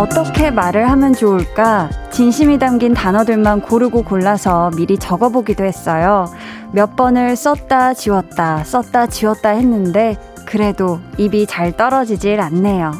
어떻게 말을 하면 좋을까? 진심이 담긴 단어들만 고르고 골라서 미리 적어보기도 했어요. 몇 번을 썼다 지웠다, 썼다 지웠다 했는데, 그래도 입이 잘 떨어지질 않네요.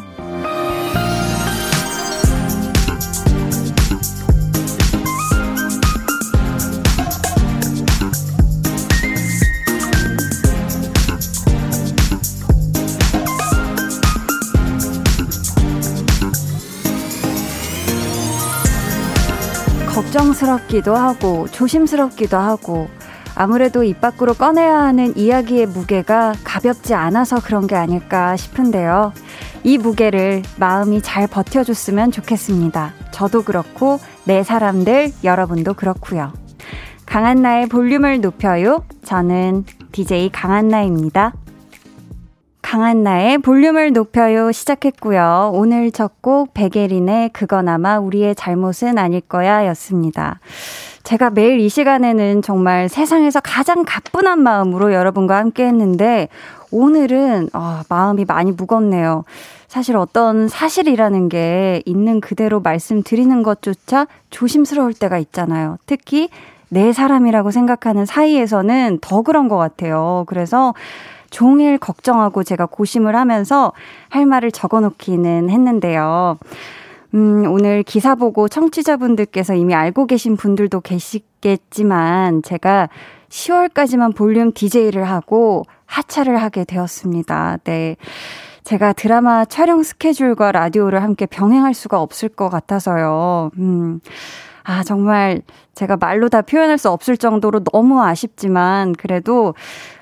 걱정스럽기도 하고 조심스럽기도 하고 아무래도 입 밖으로 꺼내야 하는 이야기의 무게가 가볍지 않아서 그런 게 아닐까 싶은데요. 이 무게를 마음이 잘 버텨줬으면 좋겠습니다. 저도 그렇고 내 사람들 여러분도 그렇고요. 강한나의 볼륨을 높여요. 저는 DJ 강한나입니다. 강한나의 볼륨을 높여요 시작했고요. 오늘 첫 곡 백예린의 그건 아마 우리의 잘못은 아닐 거야 였습니다. 제가 매일 이 시간에는 정말 세상에서 가장 가뿐한 마음으로 여러분과 함께 했는데 오늘은 어, 마음이 많이 무겁네요. 사실 어떤 사실이라는 게 있는 그대로 말씀드리는 것조차 조심스러울 때가 있잖아요. 특히 내 사람이라고 생각하는 사이에서는 더 그런 것 같아요. 그래서 종일 걱정하고 제가 고심을 하면서 할 말을 적어 놓기는 했는데요. 음, 오늘 기사 보고 청취자분들께서 이미 알고 계신 분들도 계시겠지만 제가 10월까지만 볼륨 DJ를 하고 하차를 하게 되었습니다. 네. 제가 드라마 촬영 스케줄과 라디오를 함께 병행할 수가 없을 것 같아서요. 음. 아, 정말 제가 말로 다 표현할 수 없을 정도로 너무 아쉽지만 그래도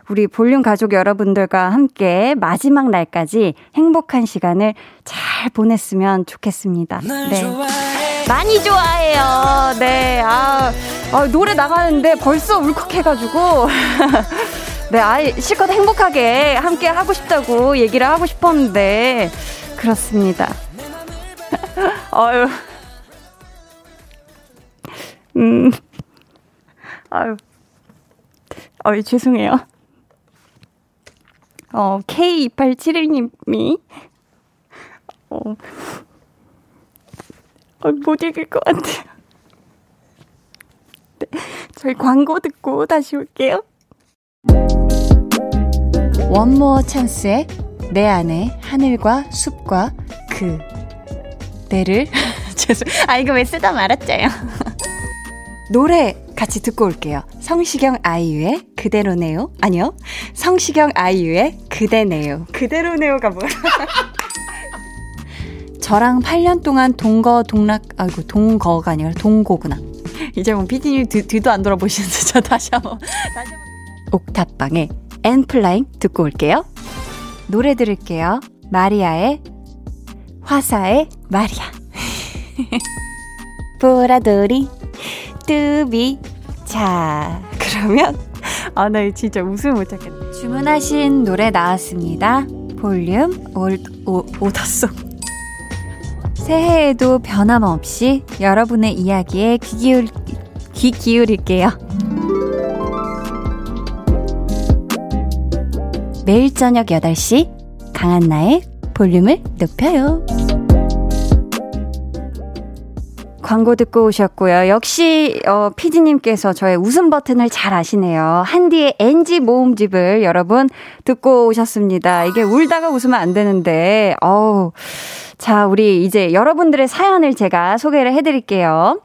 우리 볼륨 가족 여러분들과 함께 마지막 날까지 행복한 시간을 잘 보냈으면 좋겠습니다. 네. 많이 좋아해요. 네. 아, 아 노래 나가는데 벌써 울컥해가지고. 네, 아이, 실컷 행복하게 함께 하고 싶다고 얘기를 하고 싶었는데, 그렇습니다. 아유. 음. 아유. 아유, 죄송해요. 어, K2871님이, 어, 어, 못 읽을 것 같아요. 네, 저희 광고 듣고 다시 올게요. 원모어 찬스의 내 안에 하늘과 숲과 그, 내를, 죄송, 아, 이거 왜 쓰다 말았죠요. 노래 같이 듣고 올게요. 성시경 아이유의 그대로네요. 아니요. 성시경 아이유의 그대네요. 그대로네요가 뭐야? 저랑 8년 동안 동거 동락 아이고 동거가 아니라 동고구나. 이제 뭐 피디님 뒤도 안 돌아보시는데 저 다시 한번 다시 한번 옥탑방의 엔플라잉 듣고 올게요. 노래 들을게요. 마리아의 화사의 마리아. 보라돌이 뚜비 자, 그러면 아, 나 진짜 웃음 못 참겠네. 주문하신 노래 나왔습니다. 볼륨 올, 오, 오더송. 새해에도 변함없이 여러분의 이야기에 귀, 기울, 귀 기울일게요. 매일 저녁 8시 강한나의 볼륨을 높여요. 광고 듣고 오셨고요. 역시 어 피디님께서 저의 웃음 버튼을 잘 아시네요. 한디의 NG 모음집을 여러분 듣고 오셨습니다. 이게 울다가 웃으면 안 되는데 어우 자, 우리 이제 여러분들의 사연을 제가 소개를 해 드릴게요.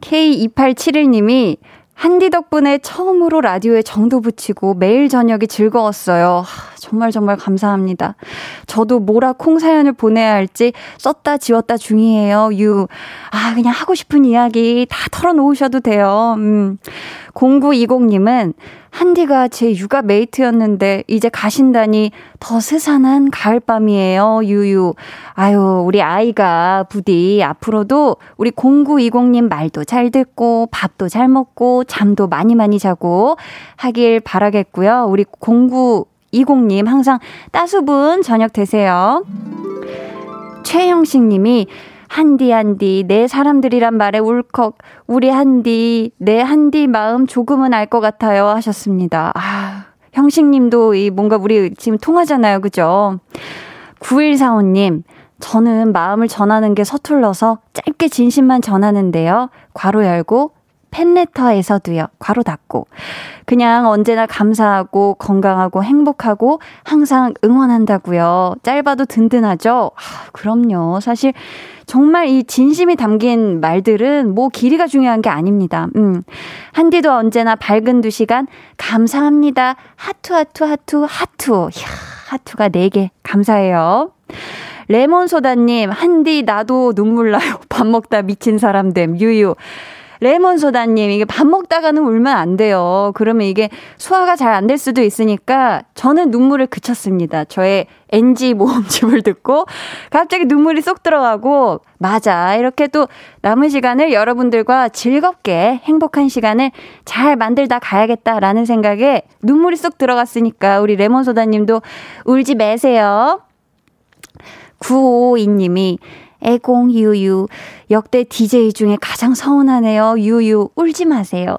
K2871님이 한디 덕분에 처음으로 라디오에 정도 붙이고 매일 저녁이 즐거웠어요. 하, 정말 정말 감사합니다. 저도 뭐라 콩 사연을 보내야 할지 썼다 지웠다 중이에요. 유. 아, 그냥 하고 싶은 이야기 다 털어놓으셔도 돼요. 음. 0920님은 한디가 제 육아 메이트였는데 이제 가신다니 더 스산한 가을밤이에요. 유유. 아유, 우리 아이가 부디 앞으로도 우리 0920님 말도 잘 듣고 밥도 잘 먹고 잠도 많이 많이 자고 하길 바라겠고요. 우리 0920님 항상 따수분 저녁 되세요. 최형식 님이 한디 한디 내 사람들이란 말에 울컥 우리 한디 내 한디 마음 조금은 알 것 같아요 하셨습니다. 아 형식 님도 이 뭔가 우리 지금 통하잖아요, 그죠? 9145 님 저는 마음을 전하는 게 서툴러서 짧게 진심만 전하는데요. 괄호 열고 팬레터에서도요. 괄호 닫고. 그냥 언제나 감사하고 건강하고 행복하고 항상 응원한다고요. 짧아도 든든하죠? 아, 그럼요. 사실 정말 이 진심이 담긴 말들은 뭐 길이가 중요한 게 아닙니다. 음. 한디도 언제나 밝은 두 시간 감사합니다. 하투 하투 하투 하투. 이야, 하투가 4개. 감사해요. 레몬소다님, 한디, 나도 눈물 나요. 밥 먹다 미친 사람 됨, 유유. 레몬소다님, 이게 밥 먹다가는 울면 안 돼요. 그러면 이게 소화가 잘 안 될 수도 있으니까 저는 눈물을 그쳤습니다. 저의 NG 모험집을 듣고 갑자기 눈물이 쏙 들어가고, 맞아. 이렇게 또 남은 시간을 여러분들과 즐겁게 행복한 시간을 잘 만들다 가야겠다라는 생각에 눈물이 쏙 들어갔으니까 우리 레몬소다님도 울지 매세요. 9552님이 애공 유유 역대 DJ 중에 가장 서운하네요. 유유 울지 마세요.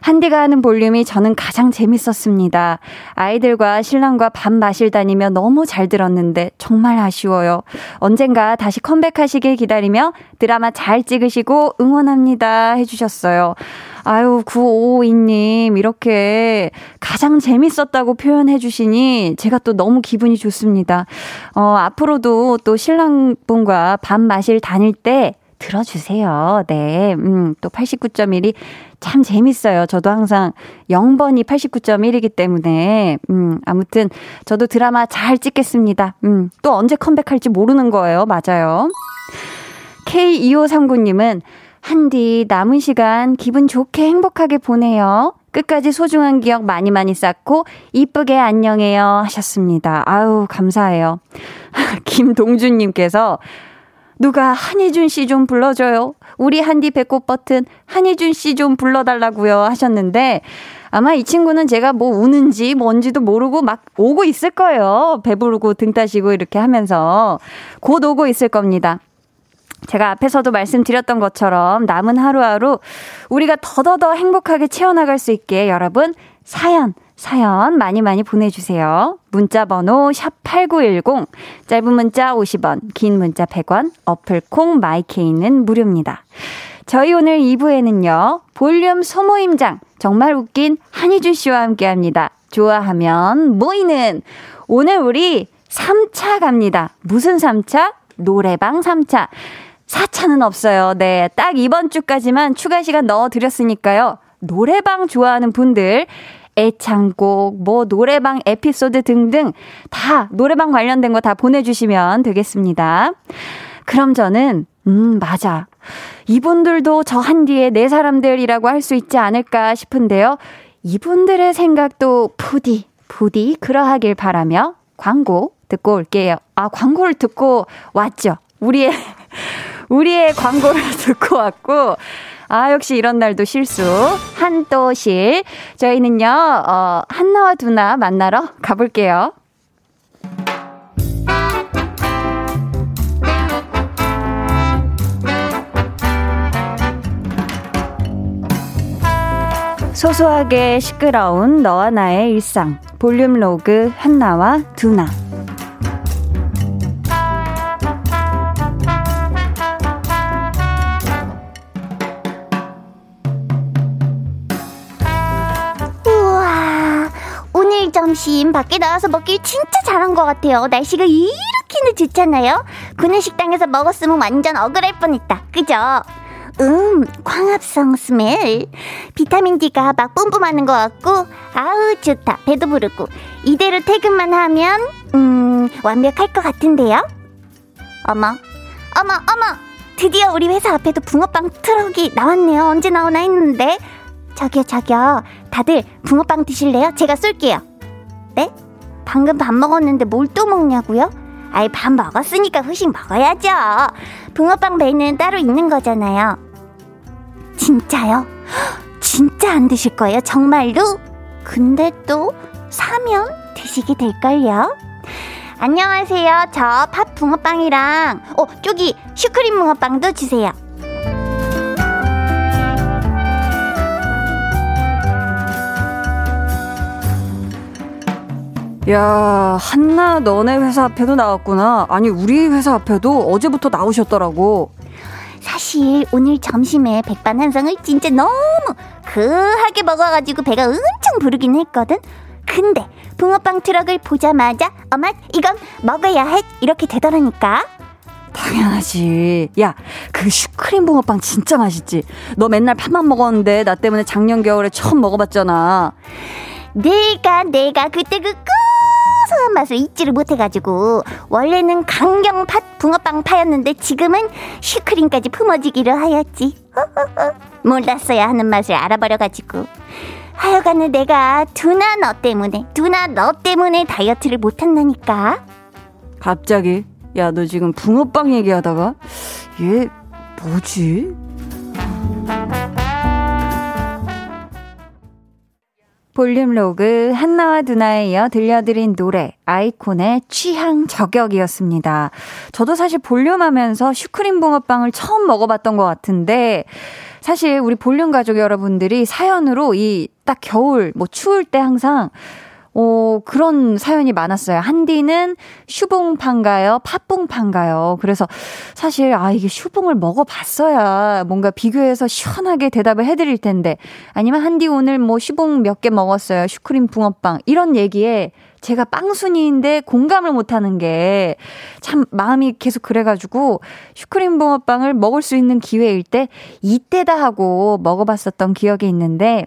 한디가 하는 볼륨이 저는 가장 재밌었습니다. 아이들과 신랑과 밥 마실 다니며 너무 잘 들었는데 정말 아쉬워요. 언젠가 다시 컴백하시길 기다리며 드라마 잘 찍으시고 응원합니다 해주셨어요. 아유, 9552님, 이렇게 가장 재밌었다고 표현해 주시니 제가 또 너무 기분이 좋습니다. 어, 앞으로도 또 신랑분과 밥 마실 다닐 때 들어주세요. 네. 음, 또 89.1이 참 재밌어요. 저도 항상 0번이 89.1이기 때문에, 음, 아무튼 저도 드라마 잘 찍겠습니다. 음, 또 언제 컴백할지 모르는 거예요. 맞아요. K2539님은 한디 남은 시간 기분 좋게 행복하게 보내요. 끝까지 소중한 기억 많이 많이 쌓고 이쁘게 안녕해요 하셨습니다. 아우 감사해요. 김동준님께서 누가 한희준 씨 좀 불러줘요. 우리 한디 배꼽 버튼 한희준 씨 좀 불러달라고요 하셨는데 아마 이 친구는 제가 뭐 우는지 뭔지도 모르고 막 오고 있을 거예요. 배부르고 등 따시고 이렇게 하면서 곧 오고 있을 겁니다. 제가 앞에서도 말씀드렸던 것처럼 남은 하루하루 우리가 더더더 행복하게 채워나갈 수 있게 여러분 사연, 사연 많이 많이 보내주세요. 문자 번호 샵8910, 짧은 문자 50원, 긴 문자 100원, 어플 콩 마이케이는 무료입니다. 저희 오늘 2부에는요, 볼륨 소모임장, 정말 웃긴 한희준 씨와 함께 합니다. 좋아하면 모이는, 오늘 우리 3차 갑니다. 무슨 3차? 노래방 3차. 4차는 없어요. 네. 딱 이번 주까지만 추가 시간 넣어드렸으니까요. 노래방 좋아하는 분들, 애창곡, 뭐, 노래방 에피소드 등등 다 노래방 관련된 거 다 보내주시면 되겠습니다. 그럼 저는, 음, 맞아. 이분들도 저 한뒤에 내 사람들이라고 할 수 있지 않을까 싶은데요. 이분들의 생각도 부디, 부디 그러하길 바라며 광고 듣고 올게요. 아, 광고를 듣고 왔죠. 우리의 우리의 광고를 듣고 왔고, 아, 역시 이런 날도 실수. 한또실. 저희는요, 어, 한나와 두나 만나러 가볼게요. 소소하게 시끄러운 너와 나의 일상. 볼륨 로그 한나와 두나. 점심 밖에 나와서 먹길 진짜 잘한 것 같아요. 날씨가 이렇게나 좋잖아요. 구내식당에서 먹었으면 완전 억울할 뻔했다. 그죠? 음, 광합성 smell. 비타민 D가 막 뿜뿜하는 것 같고, 아우, 좋다. 배도 부르고. 이대로 퇴근만 하면, 음, 완벽할 것 같은데요? 어머, 어머, 어머! 드디어 우리 회사 앞에도 붕어빵 트럭이 나왔네요. 언제 나오나 했는데. 저기요, 저기요. 다들 붕어빵 드실래요? 제가 쏠게요. 네? 방금 밥 먹었는데 뭘 또 먹냐고요? 아이, 밥 먹었으니까 후식 먹어야죠. 붕어빵 배는 따로 있는 거잖아요. 진짜요? 진짜 안 드실 거예요? 정말로? 근데 또 사면 드시게 될걸요? 안녕하세요. 저 팥 붕어빵이랑, 어, 저기 슈크림 붕어빵도 주세요. 야, 한나 너네 회사 앞에도 나왔구나. 아니, 우리 회사 앞에도 어제부터 나오셨더라고. 사실 오늘 점심에 백반 한 상을 진짜 너무 그하게 먹어가지고 배가 엄청 부르긴 했거든. 근데 붕어빵 트럭을 보자마자 엄마 이건 먹어야 해 이렇게 되더라니까. 당연하지. 야, 그 슈크림 붕어빵 진짜 맛있지. 너 맨날 팥만 먹었는데 나 때문에 작년 겨울에 처음 먹어봤잖아. 내가 내가 그때 그고 소한 맛을 잊지를 못해가지고 원래는 강경 팥 붕어빵 파였는데 지금은 슈크림까지 품어지기로 하였지. 몰랐어야 하는 맛을 알아버려가지고. 하여간에 내가 두나 너 때문에 두나 너 때문에 다이어트를 못한다니까. 갑자기 야 너 지금 붕어빵 얘기하다가 얘 뭐지? 볼륨 로그 한나와 두나에 이어 들려드린 노래 아이콘의 취향 저격이었습니다. 저도 사실 볼륨 하면서 슈크림 붕어빵을 처음 먹어봤던 것 같은데 사실 우리 볼륨 가족 여러분들이 사연으로 이 딱 겨울 뭐 추울 때 항상 어, 그런 사연이 많았어요. 한디는 슈붕판가요? 팥붕판가요? 그래서 사실, 아, 이게 슈붕을 먹어봤어야 뭔가 비교해서 시원하게 대답을 해드릴 텐데, 아니면 한디 오늘 뭐 슈붕 몇 개 먹었어요? 슈크림 붕어빵. 이런 얘기에 제가 빵순이인데 공감을 못하는 게 참 마음이 계속 그래가지고 슈크림 붕어빵을 먹을 수 있는 기회일 때 이때다 하고 먹어봤었던 기억이 있는데,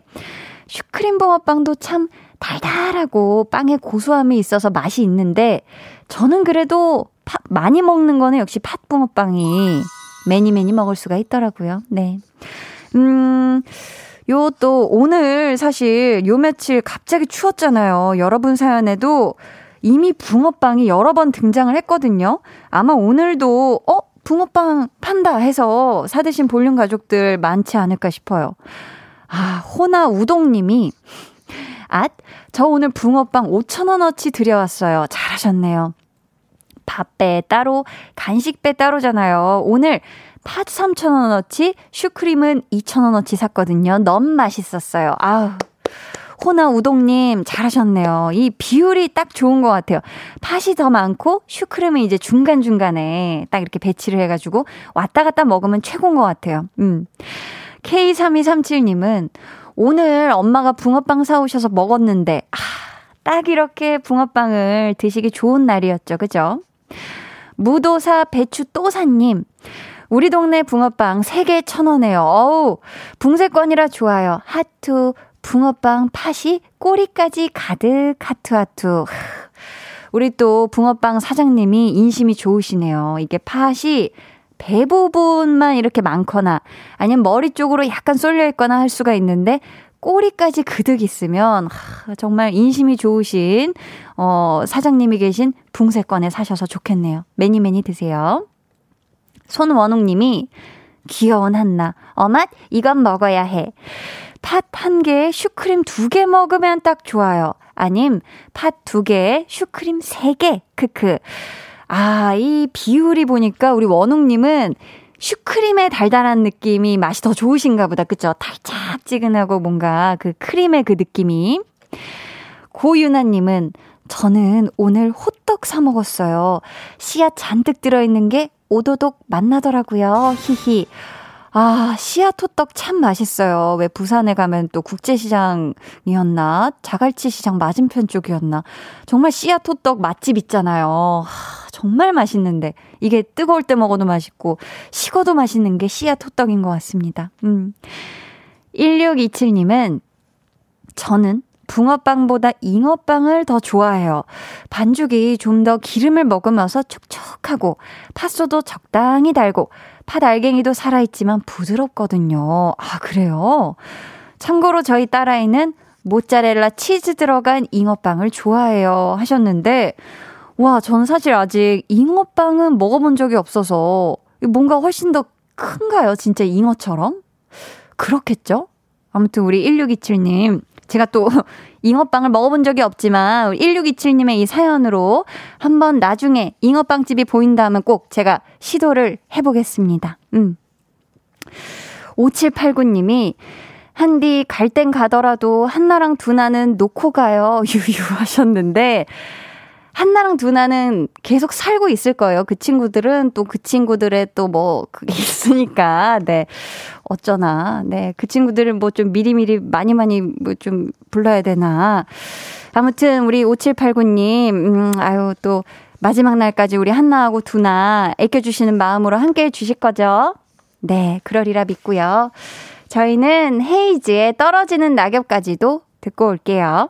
슈크림 붕어빵도 참 달달하고 빵에 고소함이 있어서 맛이 있는데 저는 그래도 파, 많이 먹는 거는 역시 팥붕어빵이 매니 매니 먹을 수가 있더라고요. 네. 음, 요 또 오늘 사실 요 며칠 갑자기 추웠잖아요. 여러분 사연에도 이미 붕어빵이 여러 번 등장을 했거든요. 아마 오늘도 어 붕어빵 판다 해서 사드신 볼륨 가족들 많지 않을까 싶어요. 아, 호나 우동님이 앗, 저 오늘 붕어빵 5천원어치 드려왔어요. 잘하셨네요. 밥배 따로, 간식배 따로잖아요. 오늘 팥 3천원어치, 슈크림은 2천원어치 샀거든요. 너무 맛있었어요. 아우. 호나 우동님 잘하셨네요. 이 비율이 딱 좋은 것 같아요. 팥이 더 많고 슈크림은 이제 중간중간에 딱 이렇게 배치를 해가지고 왔다 갔다 먹으면 최고인 것 같아요. 음. K3237님은 오늘 엄마가 붕어빵 사오셔서 먹었는데, 아, 딱 이렇게 붕어빵을 드시기 좋은 날이었죠. 그죠? 무도사 배추 또사님. 우리 동네 붕어빵 3개 천원에요. 어우, 붕세권이라 좋아요. 하투, 붕어빵 팥이 꼬리까지 가득 하투 하투. 우리 또 붕어빵 사장님이 인심이 좋으시네요. 이게 팥이 배 부분만 이렇게 많거나 아니면 머리 쪽으로 약간 쏠려 있거나 할 수가 있는데 꼬리까지 그득 있으면 하, 정말 인심이 좋으신 어 사장님이 계신 붕세권에 사셔서 좋겠네요. 매니 매니 드세요. 손원웅 님이 귀여운 한나. 어맛 이건 먹어야 해. 팥 한 개에 슈크림 두 개 먹으면 딱 좋아요. 아님 팥 두 개에 슈크림 세 개. 크크. 아, 이 비율이 보니까 우리 원웅님은 슈크림의 달달한 느낌이 맛이 더 좋으신가 보다. 그쵸? 달짝지근하고 뭔가 그 크림의 그 느낌이. 고유나님은 저는 오늘 호떡 사 먹었어요. 씨앗 잔뜩 들어있는 게 오도독 맛나더라고요. 히히. 아, 씨앗 호떡 참 맛있어요. 왜 부산에 가면 또 국제시장이었나? 자갈치 시장 맞은편 쪽이었나? 정말 씨앗 호떡 맛집 있잖아요. 하, 정말 맛있는데. 이게 뜨거울 때 먹어도 맛있고, 식어도 맛있는 게 씨앗 호떡인 것 같습니다. 음. 1627님은 저는 붕어빵보다 잉어빵을 더 좋아해요. 반죽이 좀 더 기름을 머금어서 촉촉하고 팥소도 적당히 달고 팥 알갱이도 살아있지만 부드럽거든요. 아, 그래요? 참고로 저희 딸아이는 모짜렐라 치즈 들어간 잉어빵을 좋아해요. 하셨는데, 와, 전 사실 아직 잉어빵은 먹어본 적이 없어서 뭔가 훨씬 더 큰가요? 진짜 잉어처럼? 그렇겠죠? 아무튼 우리 1627님, 제가 또 잉어빵을 먹어본 적이 없지만 1627님의 이 사연으로 한번 나중에 잉어빵집이 보인다면 꼭 제가 시도를 해보겠습니다. 음. 5789님이 한디 갈 땐 가더라도 한나랑 두나는 놓고 가요. 유유 하셨는데 한나랑 두나는 계속 살고 있을 거예요. 그 친구들은 또 그 친구들의 또 뭐 그게 있으니까. 네. 어쩌나. 네. 그 친구들은 뭐좀 미리미리 많이 많이 뭐 좀 불러야 되나. 아무튼 우리 5789님, 음, 아유, 또 마지막 날까지 우리 한나하고 두나 애껴주시는 마음으로 함께 해주실 거죠? 네. 그러리라 믿고요. 저희는 헤이즈의 떨어지는 낙엽까지도 듣고 올게요.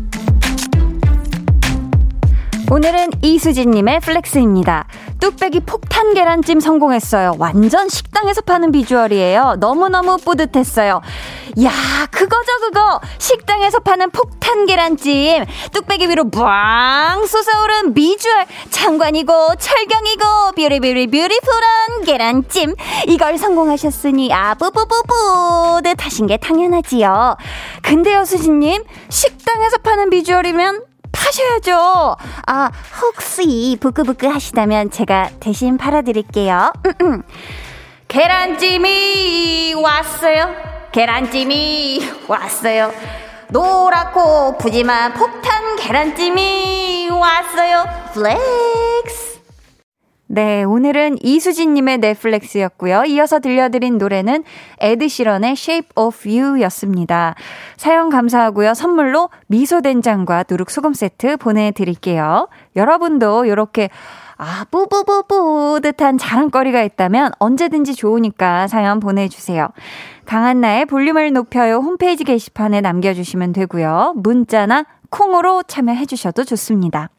오늘은 이수진님의 flex입니다. 뚝배기 폭탄 계란찜 성공했어요. 완전 식당에서 파는 비주얼이에요. 너무너무 뿌듯했어요. 야, 그거죠, 그거. 식당에서 파는 폭탄 계란찜. 뚝배기 위로 부앙 솟아오른 비주얼. 장관이고, 절경이고, beauty beauty beautiful한 계란찜. 이걸 성공하셨으니, 아, 뿌뿌뿌뿌. 듯 하신 게 당연하지요. 근데요, 수진님. 식당에서 파는 비주얼이면 파셔야죠. 아, 혹시 부끄부끄 하시다면 제가 대신 팔아드릴게요. 계란찜이 왔어요. 계란찜이 왔어요. 노랗고 푸짐한 폭탄 계란찜이 왔어요. Flex. 네, 오늘은 이수진님의 네 flex였고요. 이어서 들려드린 노래는 에드시런의 Shape of You 였습니다. 사연 감사하고요. 선물로 미소된장과 누룩소금 세트 보내드릴게요. 여러분도 이렇게 아, 뿌뿌뿌뿌 듯한 자랑거리가 있다면 언제든지 좋으니까 사연 보내주세요. 강한나의 볼륨을 높여요 홈페이지 게시판에 남겨주시면 되고요. 문자나 콩으로 참여해주셔도 좋습니다.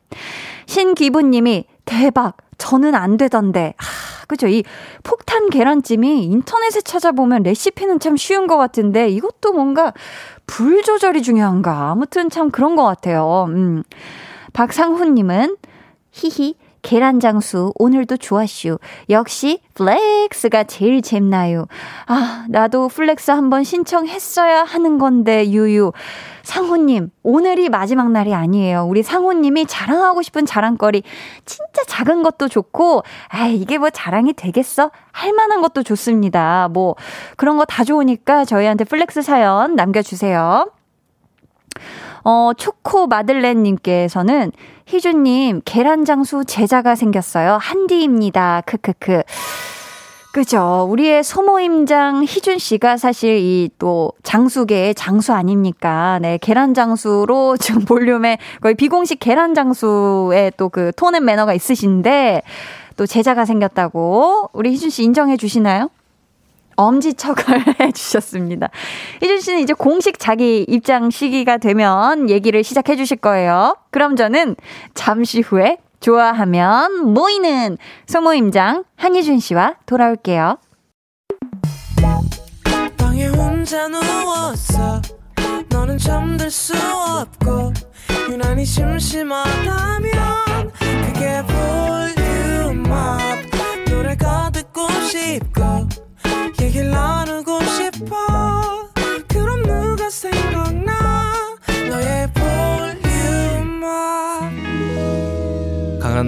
신기부님이 대박! 저는 안 되던데. 하, 그죠? 이 폭탄 계란찜이 인터넷에 찾아보면 레시피는 참 쉬운 것 같은데 이것도 뭔가 불 조절이 중요한가. 아무튼 참 그런 것 같아요. 음. 박상훈님은 히히 계란장수 오늘도 좋았슈. 역시 flex가 제일 잼나요. 아, 나도 flex 한번 신청했어야 하는 건데 유유. 상훈님, 오늘이 마지막 날이 아니에요. 우리 상훈님이 자랑하고 싶은 자랑거리, 진짜 작은 것도 좋고, 아 이게 뭐 자랑이 되겠어? 할 만한 것도 좋습니다. 뭐, 그런 거 다 좋으니까 저희한테 flex 사연 남겨주세요. 어, 초코 마들렌님께서는 희준님, 계란장수 제자가 생겼어요. 한디입니다. 크크크. 그죠. 우리의 소모임장 희준 씨가 사실 이 또 장수계의 장수 아닙니까? 네, 계란 장수로 지금 볼륨에 거의 비공식 계란 장수의 또 그 tone and manner가 있으신데 또 제자가 생겼다고 우리 희준 씨 인정해 주시나요? 엄지척을 해주셨습니다. 희준 씨는 이제 공식 자기 입장 시기가 되면 얘기를 시작해 주실 거예요. 그럼 저는 잠시 후에 좋아하면 모이는 소모임장 한희준 씨와 돌아올게요. 너는 잠들 수 없고 유난히 심심하다면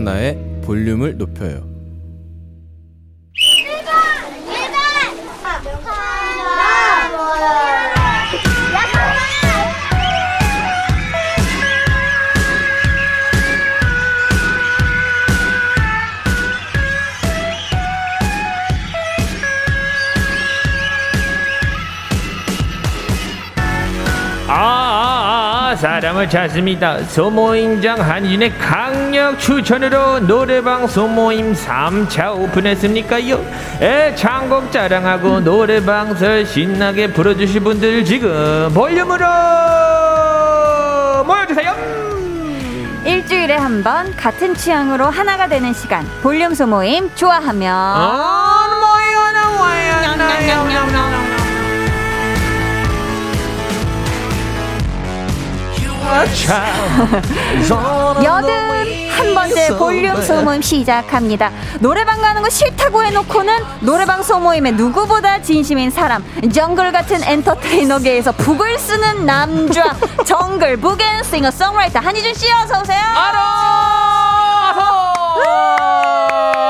강한나의 볼륨을 높여요 사람을 찾습니다. 소모임장 한진의 강력 추천으로 노래방 소모임 3차 오픈했습니까요? 애창곡 자랑하고 노래방설 신나게 불러주실 분들 지금 볼륨으로 모여주세요. 일주일에 한 번 같은 취향으로 하나가 되는 시간 볼륨 소모임 좋아하면 어, 여든 한 번째 볼륨 소모임 시작합니다. 노래방 가는 거 싫다고 해놓고는 노래방 소모임에 누구보다 진심인 사람 정글 같은 엔터테이너계에서 북을 쓰는 남자 정글 북앤 싱어 송라이터 한희준 씨 어서 오세요.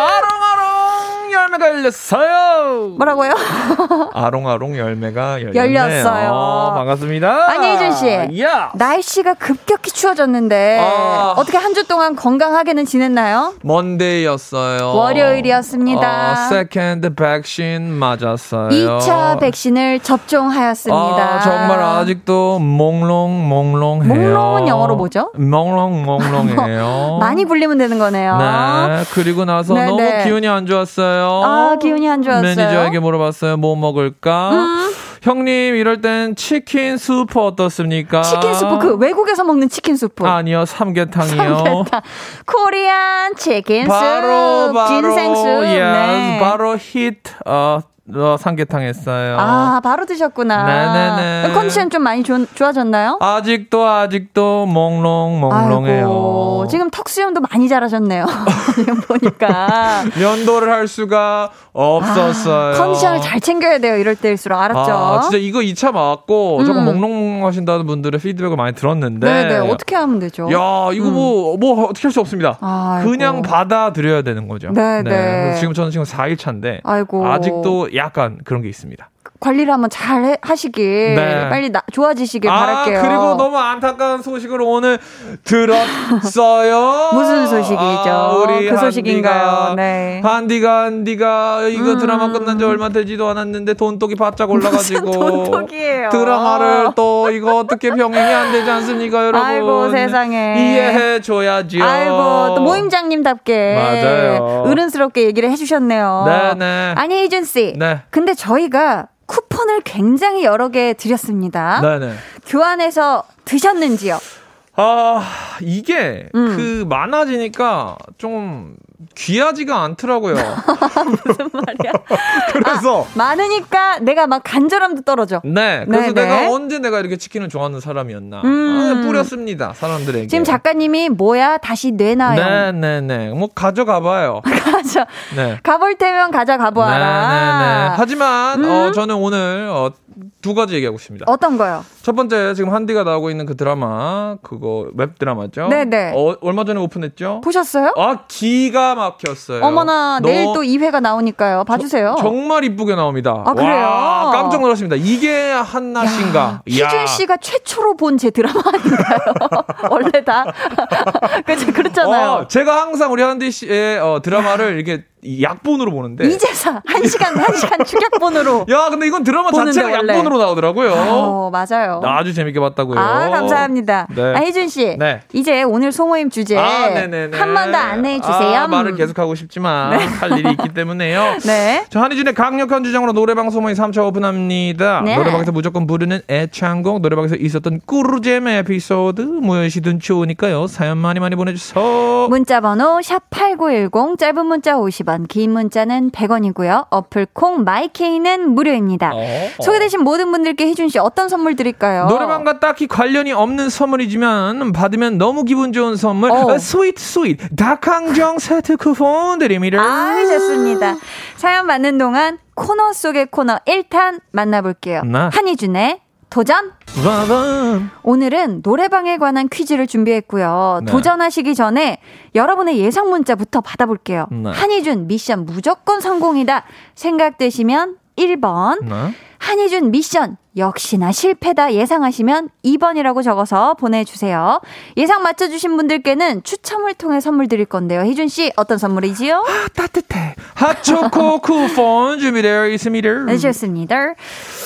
아롱아롱 열렸어요. 뭐라고요? 아롱아롱 열매가 열렸네요. 열렸어요. 어, 반갑습니다. 한희준 씨. 야. 날씨가 급격히 추워졌는데 아. 어떻게 한 주 동안 건강하게는 지냈나요? Monday였어요. 월요일이었습니다. 어, second 백신 맞았어요. 2차 백신을 접종하였습니다. 아, 정말 아직도 몽롱 몽롱해요. 몽롱은 영어로 뭐죠? 몽롱 몽롱해요. 많이 불리면 되는 거네요. 네. 그리고 나서 네, 너무 네. 기운이 안 좋았어요. 아, 기운이 안 좋았어요? 매니저에게 물어봤어요. 뭐 먹을까? 형님 이럴 땐 치킨 수프 어떻습니까? 치킨 수프 그 외국에서 먹는 치킨 수프. 아니요 삼계탕이요. 삼계탕. Korean 치킨 바로 수프. 바로 ginseng 수프. yes, 네. 바로 히트 어, 어 삼계탕 했어요. 아, 바로 드셨구나. 네네네. 컨디션 좀 많이 좋, 좋아졌나요? 아직도 아직도 몽롱 몽롱해요. 아이고, 지금 턱 수염도 많이 자라셨네요. 지금 보니까. 면도를 할 수가 없었어요. 아, 컨디션을 잘 챙겨야 돼요. 이럴 때일수록 알았죠? 아, 진짜 이거 2차 맞고 조금 음. 몽롱 하신다는 분들의 피드백을 많이 들었는데. 네네. 어떻게 하면 되죠? 야, 이거 뭐, 뭐, 어떻게 할 수 없습니다. 아이고. 그냥 받아들여야 되는 거죠. 네네. 그래서 지금 저는 지금 4일 차인데. 아이고. 아직도 약간 그런 게 있습니다. 관리를 한번 잘 해- 하시길 네. 빨리 나, 좋아지시길 아, 바랄게요. 그리고 너무 안타까운 소식을 오늘 들었어요. 무슨 소식이죠? 아, 우리 그 소식인가요? 네. 한디가, 한디가 이거 음. 드라마 끝난 지 얼마 되지도 않았는데 돈독이 바짝 올라가지고. 돈독이에요? 드라마를 또 이거 어떻게 병행이 안 되지 않습니까, 여러분? 아이고, 세상에. 이해해 줘야죠. 아이고 또 모임장님답게 맞아요. 어른스럽게 얘기를 해주셨네요. 네네. 아니 이준 씨. 네. 근데 저희가 쿠폰을 굉장히 여러 개 드렸습니다. 네네. 교환해서 드셨는지요? 아, 이게 음. 그 많아지니까 좀 귀하지가 않더라고요. 무슨 말이야? 그래서 많으니까 내가 막 간절함도 떨어져. 네. 그래서 네네. 내가 언제 내가 이렇게 치킨을 좋아하는 사람이었나. 음. 아, 뿌렸습니다. 사람들에게. 지금 작가님이 뭐야 다시 내놔요. 네네네. 뭐 가져가 봐요. 가져. 네. 가볼 테면 가져가 보아라. 네네네. 하지만 음. 어, 저는 오늘 어, 두 가지 얘기하고 싶습니다. 어떤 거요? 첫 번째 지금 한디가 나오고 있는 그 드라마 그거 웹 드라마죠. 네네. 어, 얼마 전에 오픈했죠. 보셨어요? 아 기가 막혔어요. 어머나 내일 너- 또 2회가 나오니까요. 봐주세요. 정말 이쁘게 나옵니다. 아, 그래요? 와, 깜짝 놀랐습니다. 이게 한나 씨인가? 이야. 희준 씨가 최초로 본 제 드라마 아닌가요? 원래 다. 그치, 그렇잖아요. 어, 제가 항상 우리 한디 씨의 어, 드라마를 이렇게 이 약본으로 보는데. 이제사 한 시간 한 시간 축약본으로. 야, 근데 이건 드라마 자체가 원래. 약본으로 나오더라고요. 어, 맞아요. 아주 재밌게 봤다고요. 아, 감사합니다. 네. 아, 희준 씨. 네. 이제 오늘 소모임 주제 아, 네네네. 한번 더 안내해 주세요. 아, 말을 계속 하고 싶지만 할 일이 있기 때문에요. 네. 저 한희준의 강력한 주장으로 노래방 소모임 3차 오픈합니다. 네. 노래방에서 무조건 부르는 애창곡, 노래방에서 있었던 꿀잼 에피소드 무엇이든 좋으니까요. 사연 많이 많이 보내주세요. 문자 번호 샵 8910 짧은 문자 50원 긴 문자는 100원이고요. 어플 콩 마이케이는 무료입니다. 어. 소개되신 모든 분들께 희준 씨 어떤 선물 드릴까요? 노래방과 딱히 관련이 없는 선물이지만 받으면 너무 기분 좋은 선물 어. 스윗 스윗 닭강정 세트 쿠폰 드립니다. 아, 좋습니다. 사연 받는 동안 코너 속의 코너 1탄 만나볼게요. 네. 한희준의 도전! 바밤. 오늘은 노래방에 관한 퀴즈를 준비했고요. 네. 도전하시기 전에 여러분의 예상 문자부터 받아볼게요. 네. 한희준 미션 무조건 성공이다. 생각되시면 1번. 네. 한희준 미션 역시나 실패다 예상하시면 2번이라고 적어서 보내주세요. 예상 맞춰주신 분들께는 추첨을 통해 선물 드릴 건데요. 희준 씨 어떤 선물이지요? 아, 따뜻해. 핫초코 쿠폰 준비되어 있습니다. 네, 좋습니다.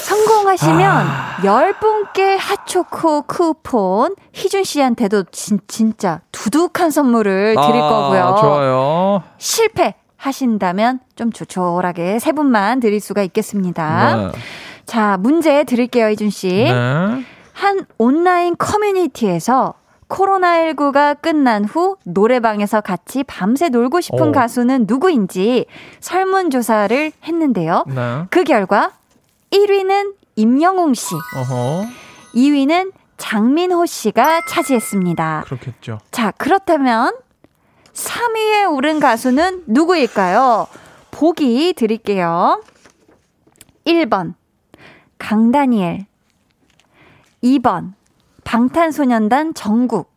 성공하시면 아. 10분께 핫초코 쿠폰 희준 씨한테도 진, 진짜 두둑한 선물을 드릴 아, 거고요. 좋아요. 실패 하신다면 좀 조촐하게 세 분만 드릴 수가 있겠습니다. 네. 자, 문제 드릴게요, 희준 씨. 네. 한 온라인 커뮤니티에서 코로나19가 끝난 후 노래방에서 같이 밤새 놀고 싶은 오. 가수는 누구인지 설문조사를 했는데요. 네. 그 결과 1위는 임영웅 씨, 어허. 2위는 장민호 씨가 차지했습니다. 그렇겠죠. 자, 그렇다면 3위에 오른 가수는 누구일까요? 보기 드릴게요. 1번, 강다니엘. 2번, 방탄소년단 정국.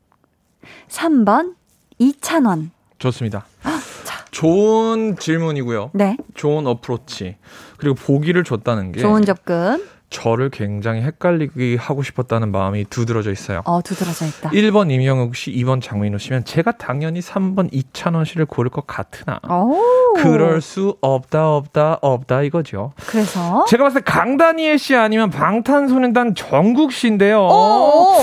3번, 이찬원. 좋습니다. 좋은 질문이고요. 네, 좋은 어프로치. 그리고 보기를 줬다는 게 좋은 접근. 저를 굉장히 헷갈리게 하고 싶었다는 마음이 두드러져 있어요. 어, 두드러져 있다. 1번 임영웅 씨, 2번 장민호 씨면 제가 당연히 3번 이찬원 씨를 고를 것 같으나 오. 그럴 수 없다 없다 없다 이거죠. 그래서 제가 봤을 때 강다니엘 씨 아니면 방탄소년단 정국 씨인데요. 오.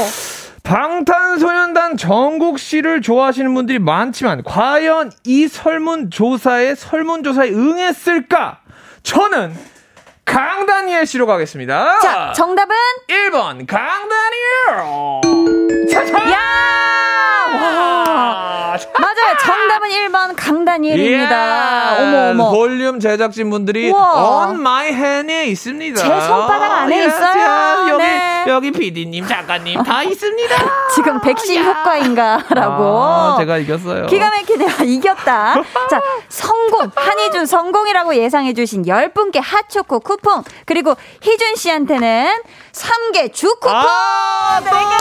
방탄소년단 정국 씨를 좋아하시는 분들이 많지만 과연 이 설문조사에 설문조사에 응했을까? 저는 강다니엘 씨로 가겠습니다. 자, 정답은 1번 강다니엘. 야! 와. 맞아요. 정답은 1번 강다니엘입니다. 어머 어머. 볼륨 제작진 분들이 우와. on my hand에 있습니다. 제 손바닥 안에 Yes, 있어요. 여기 네. 여기 PD님 작가님 다 있습니다. 지금 백신 효과인가라고. 아, 제가 이겼어요. 기가 막히네요. 이겼다. 자, 성공. 한희준 성공이라고 예상해주신 10분께 핫초코 쿠폰. 그리고 희준 씨한테는 3개 주 쿠폰. 아, 또 드릴게요.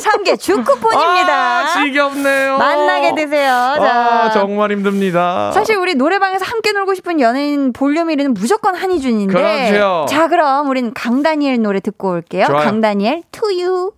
3개 주 쿠폰입니다. 아, 지겹네요. 만나게 되세요. 자. 아, 정말 힘듭니다. 사실 우리 노래방에서 함께 놀고 싶은 연예인 볼륨 1위는 무조건 한희준인데. 그렇죠. 자, 그럼 우린 강다니엘 노래 듣고 올게요. 좋아요. 강다니엘 투유.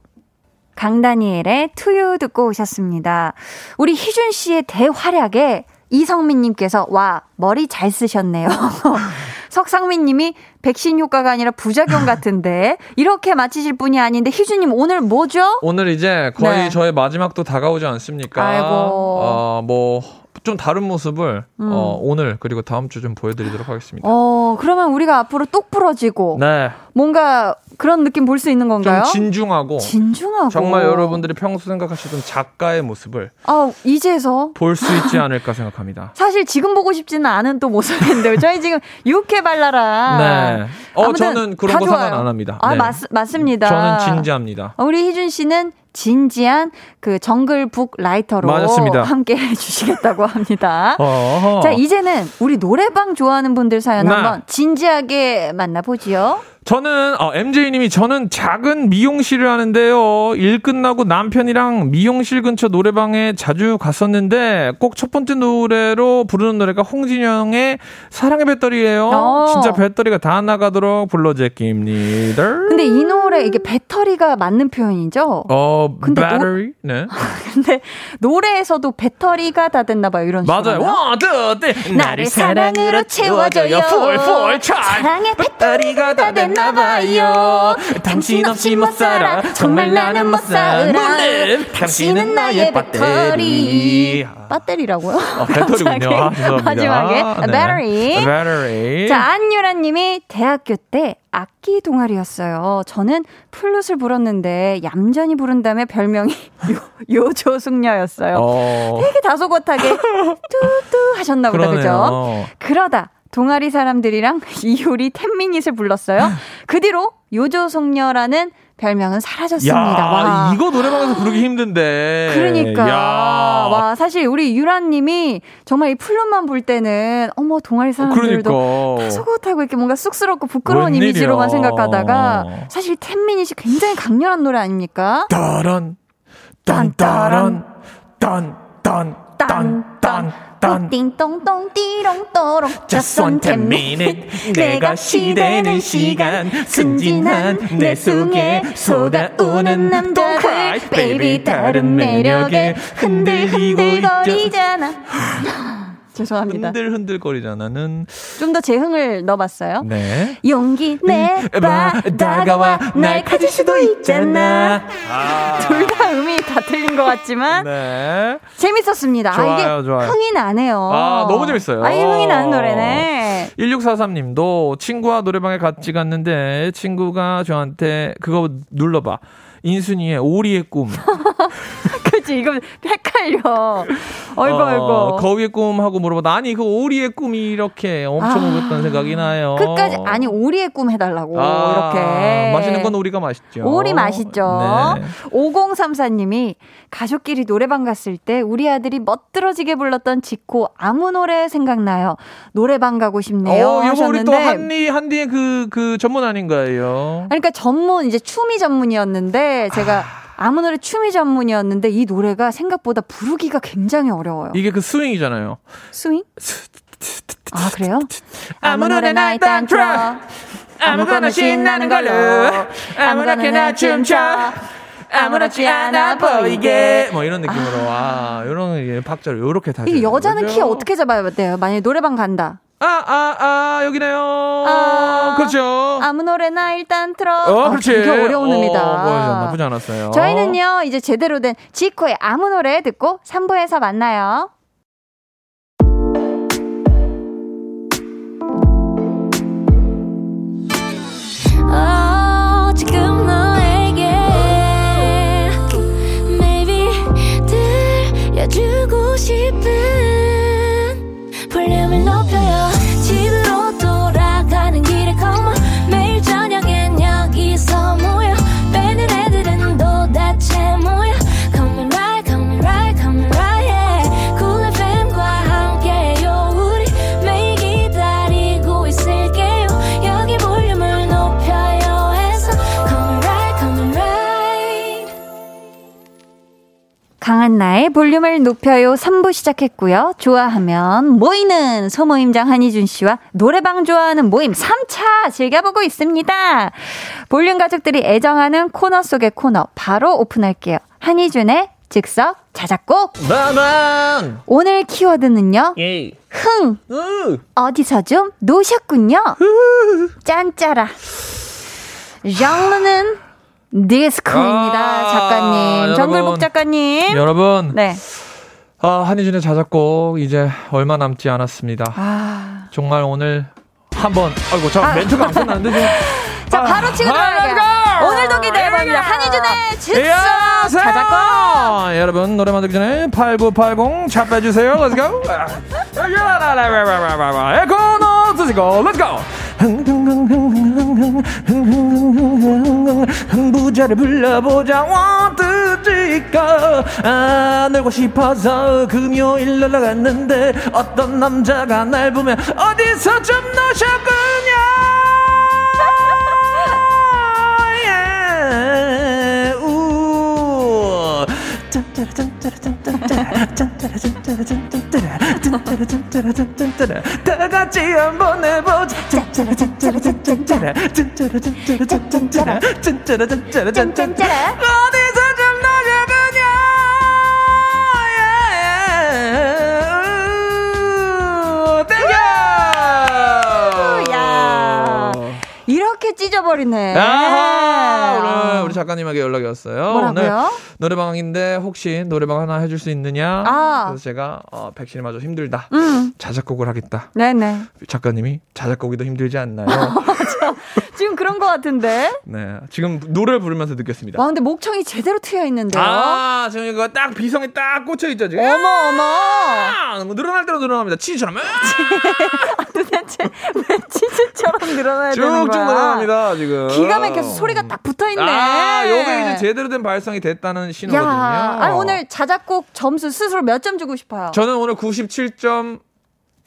강다니엘의 투유 듣고 오셨습니다. 우리 희준 씨의 대활약에 이성민 님께서 와 머리 잘 쓰셨네요. 석상민 님이 백신 효과가 아니라 부작용 같은데 이렇게 맞히실 분이 아닌데 희준님 오늘 뭐죠? 오늘 이제 거의 네. 저의 마지막도 다가오지 않습니까? 아이고. 어, 뭐, 좀 다른 모습을, 음. 어, 오늘, 그리고 다음 주 좀 보여드리도록 하겠습니다. 어 그러면 우리가 앞으로 똑 부러지고 네. 뭔가 그런 느낌 볼 수 있는 좀 건가요? 진중하고, 진중하고 정말 여러분들이 평소 생각하시던 작가의 모습을 아 이제서 볼 수 있지 않을까 생각합니다. 사실 지금 보고 싶지는 않은 또 모습인데요. 저희 지금 육회 발랄한. 네. 어, 저는 그런 다거 좋아요. 상관 안 합니다. 아 네. 맞, 맞습니다. 저는 진지합니다. 우리 희준 씨는 진지한 그 정글북 라이터로 맞습니다. 함께 해주시겠다고 합니다. 어. 자 이제는 우리 노래방 좋아하는 분들 사연 네. 한번 진지하게 만나보지요. 저는 어, MJ님이 저는 작은 미용실을 하는데요. 일 끝나고 남편이랑 미용실 근처 노래방에 자주 갔었는데 꼭 첫 번째 노래로 부르는 노래가 홍진영의 사랑의 배터리예요. 어. 진짜 배터리가 다 나가도록 불러제끼입니다. 근데 이 노래 이게 배터리가 맞는 표현이죠. 어, 근데 노- 배터리? 네. 근데 노래에서도 배터리가 다 됐나 봐요. 이런 식으로. 맞아요. one, two, three. 나를 사랑으로 채워줘요. full, full, charge. 사랑의 배터리가 다 됐나 봐요. 당신 없이 못 살아. 정말 나는 못 살아. 물론 당신은 나의 배터리. 배터리라고요? 어, 배터리군요. 아. 마지막에 아, 네. 배터리. 배터리. 자, 안유라님이 대학교 때 악기 동아리였어요. 저는 플룻을 불었는데 얌전히 부른 다음에 별명이 요, 요조숙녀였어요. 어, 되게 다소곳하게 뚜뚜 하셨나 보다, 그죠? 그러다 동아리 사람들이랑 이효리 텐미닛을 불렀어요. 그 뒤로 요조숙녀라는 별명은 사라졌습니다. 야, 와. 이거 노래방에서 부르기 힘든데. 그러니까 야. 와 사실 우리 유라님이 정말 이 플룻만 불 때는 어머 동아리 사람들도 그러니까. 소곳하고 이렇게 뭔가 쑥스럽고 부끄러운. 이미지로만 생각하다가 사실 텐미닛이 굉장히 강렬한 노래 아닙니까? 따란, 딴따란, 딴, 딴, 딴, 딴. 딴, 딴. 띵똥똥 띠롱또롱. Just one ten minute 내가 시대는 시간. 순진한 내 속에 쏟아오는 Don't cry baby 다른 매력에 흔들리고 있죠. 거리잖아. 죄송합니다. 흔들 흔들거리잖아는 좀 더 제 흥을 넣어봤어요. 네 용기 내봐 다가와 날 가질 수도 있잖아 둘다 음이 다 틀린 것 같지만 네 재밌었습니다. 아, 좋아요, 이게 좋아요. 흥이 나네요. 아, 너무 재밌어요. 아, 이 흥이 나는 노래네. 1643님도 친구와 노래방에 같이 갔는데 친구가 저한테 그거 눌러봐. 인순이의 오리의 꿈. 그치, 이거 헷갈려. 어이구, 어, 어이구. 거위의 꿈 하고 물어봐. 아니, 그 오리의 꿈이 이렇게 엄청 아, 울었다는 생각이 나요. 끝까지, 아니, 오리의 꿈 해달라고, 아, 이렇게. 맛있는 건 오리가 맛있죠. 오리 맛있죠. 네. 5034님이 가족끼리 노래방 갔을 때 우리 아들이 멋들어지게 불렀던 지코 아무 노래 생각나요. 노래방 가고 싶네요. 어, 이거 우리 또 하셨는데. 한리, 한디의 그, 그 전문 아닌가요? 그러니까 전문 이제 춤이 전문이었는데 제가 아 무 노래 춤이 전문이었는데 이 노래가 생각보다 부르기가 굉장히 어려워요. 이게 그 스윙이잖아요. 스윙? 아 그래요? 아무 노래나 일단 틀어. 아무거나 신나는 걸로. 아무렇게나 춤춰. 아무렇지 않아 보이게 뭐 이런 느낌으로 와 이런 게 박자를 요렇게 다시 이게 여자는 그죠? 키 어떻게 잡아야 돼요? 만약에 노래방 간다. 아 아 아 여기네요 아, 그렇죠 아무 노래나 일단 틀어. 어 아, 그렇지 되게 어려운 음이다. 어, 뭐, 나쁘지 않았어요 저희는요 이제 제대로 된 지코의 아무 노래 듣고 3부에서 만나요. 강한나의 볼륨을 높여요 3부 시작했고요. 좋아하면 모이는 소모임장 한희준 씨와 노래방 좋아하는 모임 3차 즐겨보고 있습니다. 볼륨 가족들이 애정하는 코너 속의 코너 바로 오픈할게요. 한희준의 즉석 자작곡 나만 오늘 키워드는요. 예흥 으. 어디서 좀 노셨군요. 짠짜라. 장르는 디스코입니다. 아, 작가님. 여러분. 정글복 작가님. 여러분 네. 아 한희준의 자작곡 이제 얼마 남지 않았습니다 아. 정말 오늘 한번 아이고 저 멘트가 안 끝났는데 지금 자, 바로 치고 들어갈게요. 오늘도 기대해봅니다. 한희준의 즉석 자작곡. 여러분 노래만 듣기 전에 8980 차 빼주세요 Let's go 에코노 드시고 Let's go 흥부자를 불러보자. 와드지까? 아 놀고 싶어서 금요일 놀러 갔는데 어떤 남자가 날 보면 어디서 좀 노셨군요? 예, 우. 짠짜라 짠짜라 짠 짜라짠짜라 짠짜라 짠짜라짠짜라짠짜라 다 같이 한번 해보자 짠짜라 짠짜라짠짜라 짠짜라 짠짜라 짠짜라 짠짜라 짠짜라 짠짜라 어디서 이렇게 찢어버리네. 아하, 오늘 우리 작가님에게 연락이 왔어요. 오늘 뭐라고요? 노래방인데 혹시 노래방 하나 해줄 수 있느냐? 아. 그래서 제가 어, 백신이 맞아 힘들다. 음. 자작곡을 하겠다. 네네. 작가님이 자작곡이 더 힘들지 않나요? 지금 그런 것 같은데. 네, 지금 노래를 부르면서 느꼈습니다. 와, 근데 목청이 제대로 트여 있는데요. 아, 지금 이거 딱 비성이 딱 꽂혀 있죠 지금. 어머, 어머. 아, 뭐 늘어날 대로 늘어납니다. 치즈처럼 도대체 왜 치즈처럼 늘어나야 되는 거야? 쭉쭉 늘어납니다 지금. 기가 막혀서 소리가 딱 붙어 있네. 아, 요게 이제 제대로 된 발성이 됐다는 신호거든요. 야, 아니, 오늘 자작곡 점수 스스로 몇 점 주고 싶어요? 저는 오늘 97점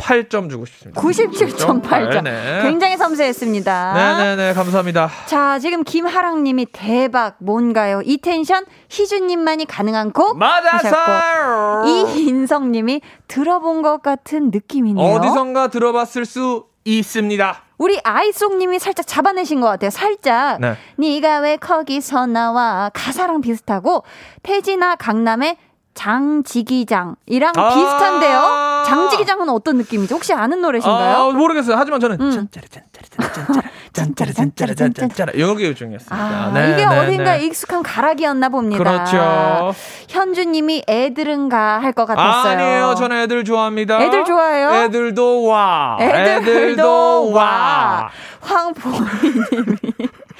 97.8점 주고 싶습니다. 97.8점. 네. 굉장히 섬세했습니다. 네네네, 감사합니다. 자, 지금 김하랑님이 대박 뭔가요? 이 텐션 희준님만이 가능한 곡 맞았어요! 이인성님이 들어본 것 같은 느낌이네요. 어디선가 들어봤을 수 있습니다. 우리 아이송님이 살짝 잡아내신 것 같아요. 살짝. 네. 네가 왜 거기서 나와 가사랑 비슷하고 태진아 강남의 장지기장이랑 아~ 비슷한데요. 장지기장은 어떤 느낌이죠? 혹시 아는 노래신가요? 아, 모르겠어요. 하지만 저는 음. 짠짜라 짠짜라 짠짜라 짠짜라 짠짜라 짠짜라 짠짜라 여기 중요했습니다. 아, 네, 이게 네, 어딘가 네. 익숙한 가락이었나 봅니다. 그렇죠. 현주님이 애들은가 할 것 같았어요. 아니에요. 저는 애들 좋아합니다. 애들 좋아해요? 애들도 와. 애들도 와. 황보이님이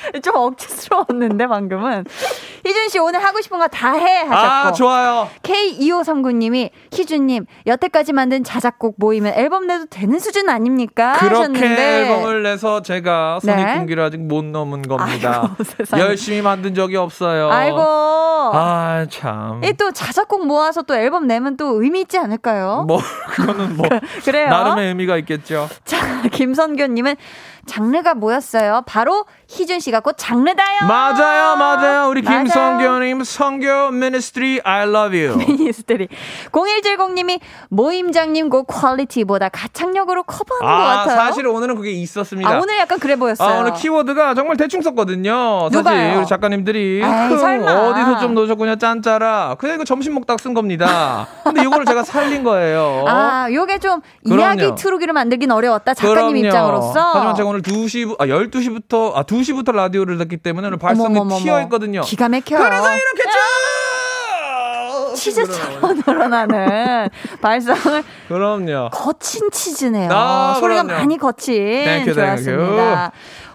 좀 억지스러웠는데 방금은 희준 씨 오늘 하고 싶은 거 다 해 하셨고 아, 좋아요. K2539님이 희준님 여태까지 만든 자작곡 모이면 앨범 내도 되는 수준 아닙니까? 그렇게 하셨는데 앨범을 내서 제가 네. 선입금기를 아직 못 넘은 겁니다. 아이고. 열심히 만든 적이 없어요. 아이고 아, 참. 이 또 자작곡 모아서 또 앨범 내면 또 의미 있지 않을까요? 뭐, 그거는 뭐, 그래요. 나름의 의미가 있겠죠. 자, 김선교님은 장르가 뭐였어요? 바로 희준 씨가 곧 장르다요. 맞아요, 맞아요. 우리. 김성교님, 선교 ministry, I love you. ministry 0170님이 모임장님 곡 퀄리티보다 가창력으로 커버한 것 아, 같아요. 사실 오늘은 그게 있었습니다. 아, 오늘 약간 그래 보였어요. 아, 오늘 키워드가 정말 대충 썼거든요. 누가요? 우리 작가님들이 흥, 설마. 어디서 좀 놓으셨구나 짠짜라. 그냥 이거 점심 먹다 쓴 겁니다. 근데 이거를 제가 살린 거예요. 아, 요게 좀 그럼요. 이야기 트루기로 만들긴 어려웠다. 작가님 그럼요. 입장으로서. 하지만 제가 오늘 2시, 아, 12시부터, 아, 2시부터 라디오를 듣기 때문에 오늘 발성이 어머머머머. 튀어 있거든요. 기가 막혀요. 그래서 이렇게 쭉! 치즈처럼 늘어나는 발성을 그럼요. 거친 치즈네요. 아, 소리가 그럼요. 많이 거친. Thank you, 좋았습니다.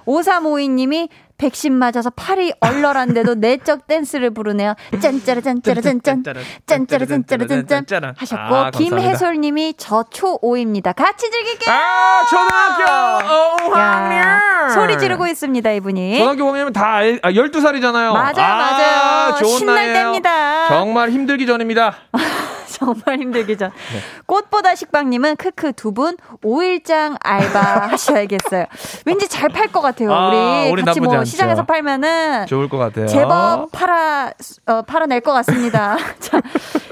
5352님이 백신 맞아서 팔이 얼얼한데도 내적 댄스를 부르네요. 짠짜라 짠짜라 짠짠. 짠짜라 짠짜라 짠짠. 하셨고 아, 감사합니다. 김혜솔 님이 저 초5입니다. 같이 즐길게요. 아, 초등학교! 오, 야, 학년! 소리 지르고 있습니다, 이분이. 초등학교 공연이면 다 알, 아, 12살이잖아요. 맞아요, 맞아요. 좋은 신날 나이에요. 때입니다. 정말 힘들기 전입니다. 정말 힘들기 전. 네. 꽃보다 식빵님은 크크 두 분 5일장 알바 하셔야겠어요. 왠지 잘 팔 것 같아요. 아, 우리 우리 같이 뭐 않죠. 시장에서 팔면은 좋을 것 같아요. 제법 팔아 어, 팔아낼 것 같습니다. 자,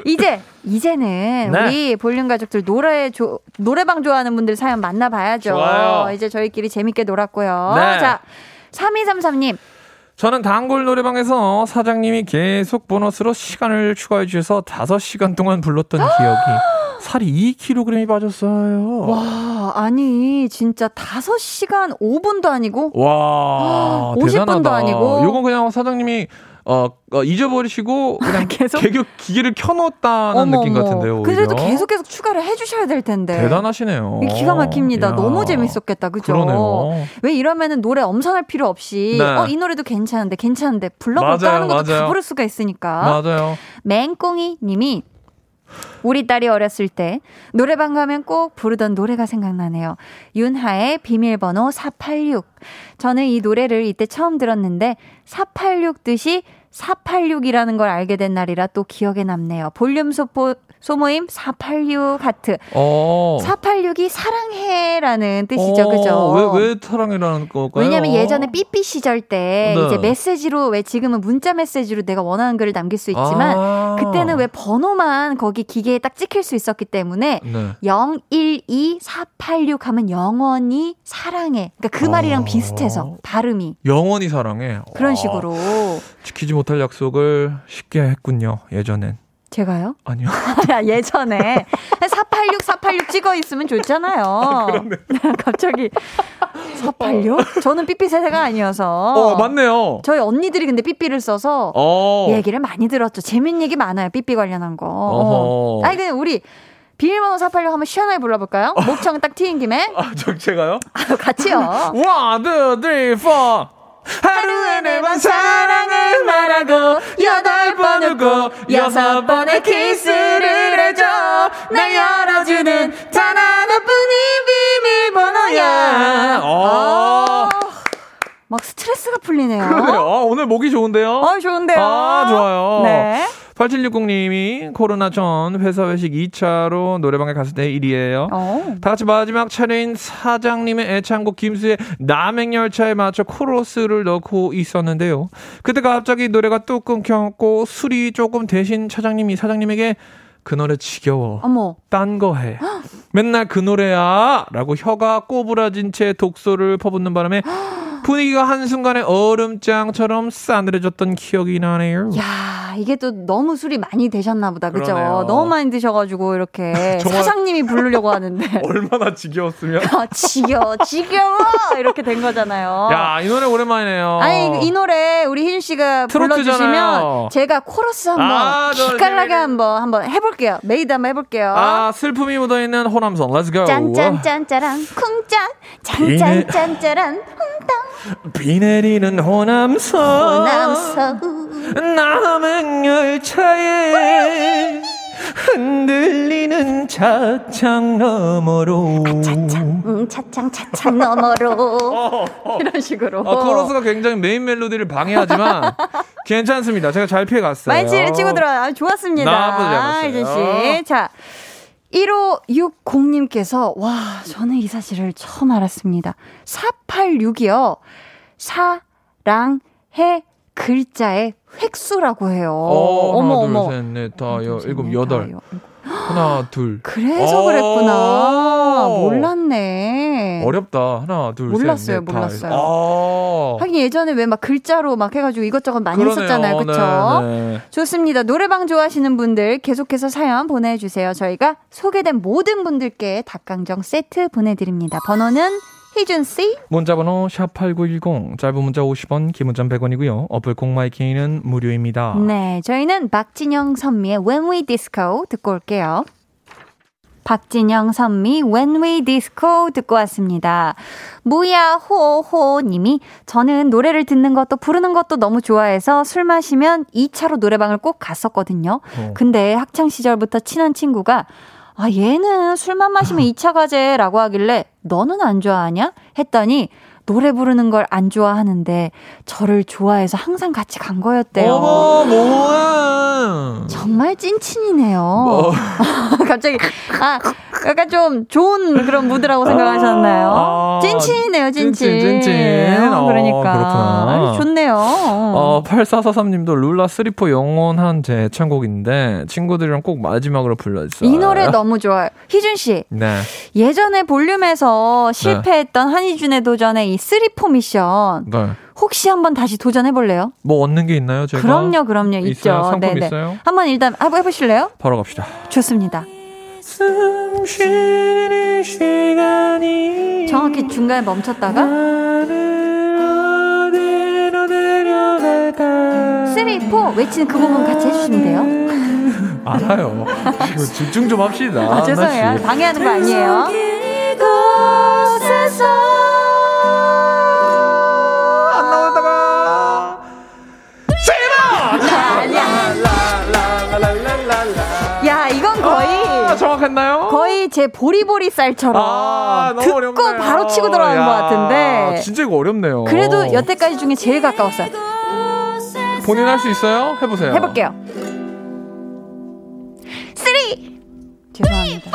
이제 이제는 네. 우리 볼륨 가족들 노래 조, 노래방 좋아하는 분들 사연 만나봐야죠. 좋아요. 이제 저희끼리 재밌게 놀았고요. 네. 자, 3233님. 저는 단골 노래방에서 사장님이 계속 보너스로 시간을 추가해 주셔서 5시간 동안 불렀던 기억이 살이 2kg이 빠졌어요. 와, 아니, 진짜 5시간 5분도 아니고 와, 50 대단하다. 분도 아니고. 요건 그냥 사장님이 어, 어, 잊어버리시고 그냥 계속? 계속 기계를 켜놓았다는 느낌 같은데요. 오히려. 그래도 계속 계속 추가를 해주셔야 될 텐데. 대단하시네요. 기가 막힙니다. 야. 너무 재밌었겠다. 그죠? 그러네요. 왜 이러면은 노래 엄선할 필요 없이 네. 어, 이 노래도 괜찮은데 괜찮은데 불러볼까 맞아요, 하는 것도 다 맞아요. 부를 수가 있으니까. 맞아요. 맹꽁이 님이 우리 딸이 어렸을 때 노래방 가면 꼭 부르던 노래가 생각나네요. 윤하의 비밀번호 486. 저는 이 노래를 이때 처음 들었는데 486 뜻이 486이라는 걸 알게 된 날이라 또 기억에 남네요. 볼륨 소포, 소모임 486 하트. 어. 486이 사랑해라는 뜻이죠. 어, 그죠? 왜, 왜 사랑이라는 걸까요? 왜냐면 예전에 삐삐 시절 때 네. 이제 메시지로 왜 지금은 문자 메시지로 내가 원하는 글을 남길 수 있지만 아. 그때는 왜 번호만 거기 기계에 딱 찍힐 수 있었기 때문에 네. 012486 하면 영원히 사랑해. 그러니까 그 말이랑 어. 비슷해서 발음이 영원히 사랑해. 그런 와, 식으로 지키지 못할 약속을 쉽게 했군요. 예전엔. 제가요? 아니요. 예전에 486 486 찍어 있으면 좋잖아요. 갑자기 486? 저는 삐삐 세대가 아니어서 어, 맞네요. 저희 언니들이 근데 삐삐를 써서 어. 얘기를 많이 들었죠. 재밌는 얘기 많아요. 삐삐 관련한 거. 어허. 아니, 근데 우리 비밀번호 486 한번 시원하게 불러볼까요? 목청 딱 트인 김에. 아, 저, 제가요? 같이요. One, two, three, four. 하루에 네번 사랑을 말하고 여덟 번 웃고 여섯 번의 키스를 해줘 날 열어주는 단 하나뿐인 비밀번호야 어. 막 스트레스가 풀리네요. 그러네요. 아, 오늘 목이 좋은데요? 어, 좋은데요. 아, 좋아요. 네. 8760님이 코로나 전 회사 회식 2차로 노래방에 갔을 때 일이에요. 어. 다 같이 마지막 차례인 사장님의 애창곡 김수의 남행열차에 맞춰 코러스를 넣고 있었는데요. 그때 갑자기 노래가 뚝 끊겼고 술이 조금 대신 차장님이 사장님에게 그 노래 지겨워. 어머. 딴 거 해. 맨날 그 노래야! 라고 혀가 꼬부라진 채 독소를 퍼붓는 바람에 분위기가 한순간에 얼음장처럼 싸늘해졌던 기억이 나네요. 야, 이게 또 너무 술이 많이 되셨나 보다. 그죠? 그러네요. 너무 많이 드셔가지고 이렇게 사장님이 부르려고 하는데. 얼마나 지겨웠으면. 아, 지겨워, 지겨워! 이렇게 된 거잖아요. 야, 이 노래 오랜만이네요. 아니 이 노래 우리 희준 씨가 트로트잖아요. 불러주시면 제가 코러스 한번 아, 저 기깔나게 한번 한번 해볼게요. made 한번 해볼게요. 아, 슬픔이 묻어있는 호남선. Let's go. 짠짠짠짜란 쿵짠 짠짠짠짜란 비 내리는 호남선. 남서 남행열차에 흔들리는 차창 너머로. 음, 차창 차창 너머로 이런 식으로. 아, 코러스가 굉장히 메인 멜로디를 방해하지만 괜찮습니다. 제가 잘 피해갔어요. 많이 치- 치고 들어요. 아, 좋았습니다. 나쁘지 않았어요. 희준 씨. 자. 1560님께서, 와, 저는 이 사실을 처음 알았습니다. 486이요. 사랑해 글자의 획수라고 해요. 어, 어머, 하나, 둘, 어머. 셋, 넷, 다, 여, 셋, 일곱, 넷, 여덟. 다, 여- 하나, 둘. 그래서 어. 그랬구나. 몰랐네. 어렵다. 하나, 둘, 몰랐어요, 셋, 넷, 다. 몰랐어요. 아. 하긴 예전에 왜 막 글자로 막 해가지고 이것저것 많이 그러네요. 했었잖아요. 그쵸? 네, 네. 좋습니다. 노래방 좋아하시는 분들 계속해서 사연 보내주세요. 저희가 소개된 모든 분들께 닭강정 세트 보내드립니다. 번호는 희준 씨. 문자번호 샵8910 짧은 문자 50원 긴 문자 100원이고요. 어플 공마이킹은 무료입니다. 네, 저희는 박진영 선미의 When We Disco 듣고 올게요. 박진영 선미 When We Disco 듣고 왔습니다. 무야 호호 님이 저는 노래를 듣는 것도 부르는 것도 너무 좋아해서 술 마시면 2차로 노래방을 꼭 갔었거든요. 어. 근데 학창 시절부터 친한 친구가 아 얘는 술만 마시면 2차 가재라고 하길래 너는 안 좋아하냐? 했더니 노래 부르는 걸 안 좋아하는데 저를 좋아해서 항상 같이 간 거였대요. 어머, 뭐야. 정말 찐친이네요. 뭐. 갑자기 아 약간 좀 좋은 그런 무드라고 생각하셨나요? 아, 찐친이네요, 찐친. 찐친, 찐친. 어, 어, 그러니까 그렇구나. 아주 좋네요. 어, 8443님도 룰라 3포 영원한 제 애창곡인데 친구들이랑 꼭 마지막으로 불러주세요. 이 노래 너무 좋아요. 희준 씨 네. 예전에 볼륨에서 실패했던 한희준의 도전의 이 쓰리포 미션 네. 혹시 한번 다시 도전해 볼래요? 뭐 얻는 게 있나요, 제가? 그럼요, 그럼요, 있죠. 있어요? 상품 네네. 있어요? 한번 일단 해보실래요? 바로 갑시다. 좋습니다. 숨 쉬는 시간이 정확히 중간에 멈췄다가 나를 어디로 데려갈까? three four 외치는 그 부분 같이 해주시면 돼요. 알아요. 집중 좀 합시다. 아, 죄송해요. 방해하는 거 아니에요. 거의 제 보리보리 쌀처럼 아, 너무 듣고 어렵네요. 바로 치고 들어가는 야, 것 같은데. 진짜 이거 어렵네요. 그래도 여태까지 중에 제일 가까웠어요. 본인 할 수 있어요? 해보세요. 해볼게요. Three. 죄송합니다.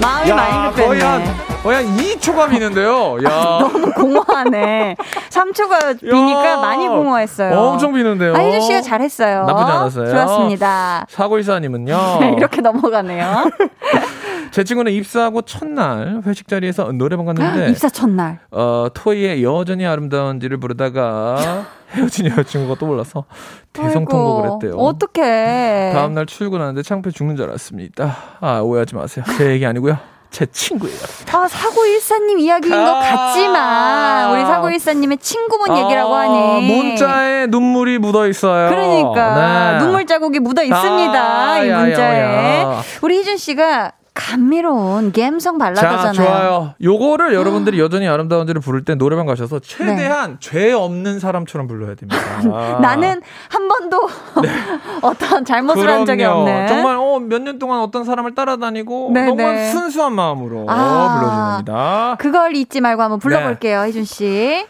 마음이 야, 많이 거의 한, 급했네. 거의 한 2초가 미는데요. 야. 너무 공허하네. 3초가 비니까 야. 많이 공허했어요. 엄청 비는데요. 아, 희준 씨가 잘했어요. 나쁘지 않았어요. 좋았습니다. 사고이사님은요. 이렇게 넘어가네요. 제 친구는 입사하고 첫날 회식 자리에서 노래방 갔는데 입사 첫날. 어, 토이의 여전히 아름다운지를 부르다가 헤어진 여자친구가 떠올라서 대성통곡을 했대요. 어떡해. 다음날 출근하는데 창피해 죽는 줄 알았습니다. 아, 오해하지 마세요. 제 얘기 아니고요. 제 친구예요. 아, 사고일사님 이야기인 것 아. 같지만, 우리 사고일사님의 친구분 얘기라고 아, 하니. 문자에 눈물이 묻어 있어요. 그러니까, 네. 눈물 자국이 묻어 있습니다. 아, 이 문자에. 야. 우리 희준 씨가 감미로운 감성 발라드잖아요. 자, 좋아요. 요거를 여러분들이 여전히 아름다운지를 부를 때 노래방 가셔서 최대한 죄 없는 사람처럼 불러야 됩니다. 네. 나는 한 번도 어떤 잘못을 한 적이 네. 그럼요. 없는. 정말 어, 몇 년 동안 어떤 사람을 따라다니고 네, 정말 네. 순수한 마음으로 아. 불러주는 겁니다. 그걸 잊지 말고 한번 네. 불러볼게요, 희준 씨.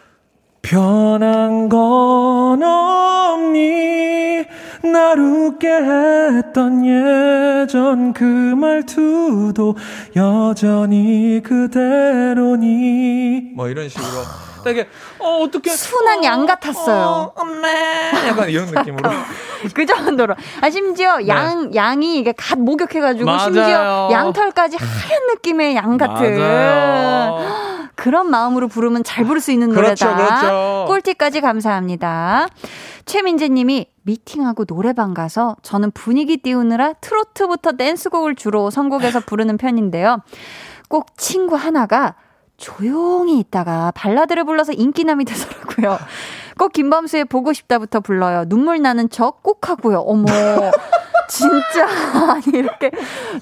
변한 건 없니 날 웃게 했던 예전 그 말투도 여전히 그대로니. 뭐 이런 식으로 되게 어 어떻게 순한 양 같았어요. 어, 엄매 약간 이런 느낌으로 그 정도로. 아, 심지어 네. 양, 양이 이게 갓 목욕해가지고, 맞아요. 심지어 양털까지 하얀 느낌의 양 같은. 그런 마음으로 부르면 잘 부를 수 있는 그렇죠, 노래다. 그렇죠. 꿀팁까지 감사합니다. 최민재 님이 미팅하고 노래방 가서 저는 분위기 띄우느라 트로트부터 댄스곡을 주로 선곡해서 부르는 편인데요. 꼭 친구 하나가 조용히 있다가 발라드를 불러서 인기남이 되더라고요. 꼭 김범수의 보고 싶다부터 불러요. 눈물 나는 척 꼭 하고요. 어머. 진짜 이렇게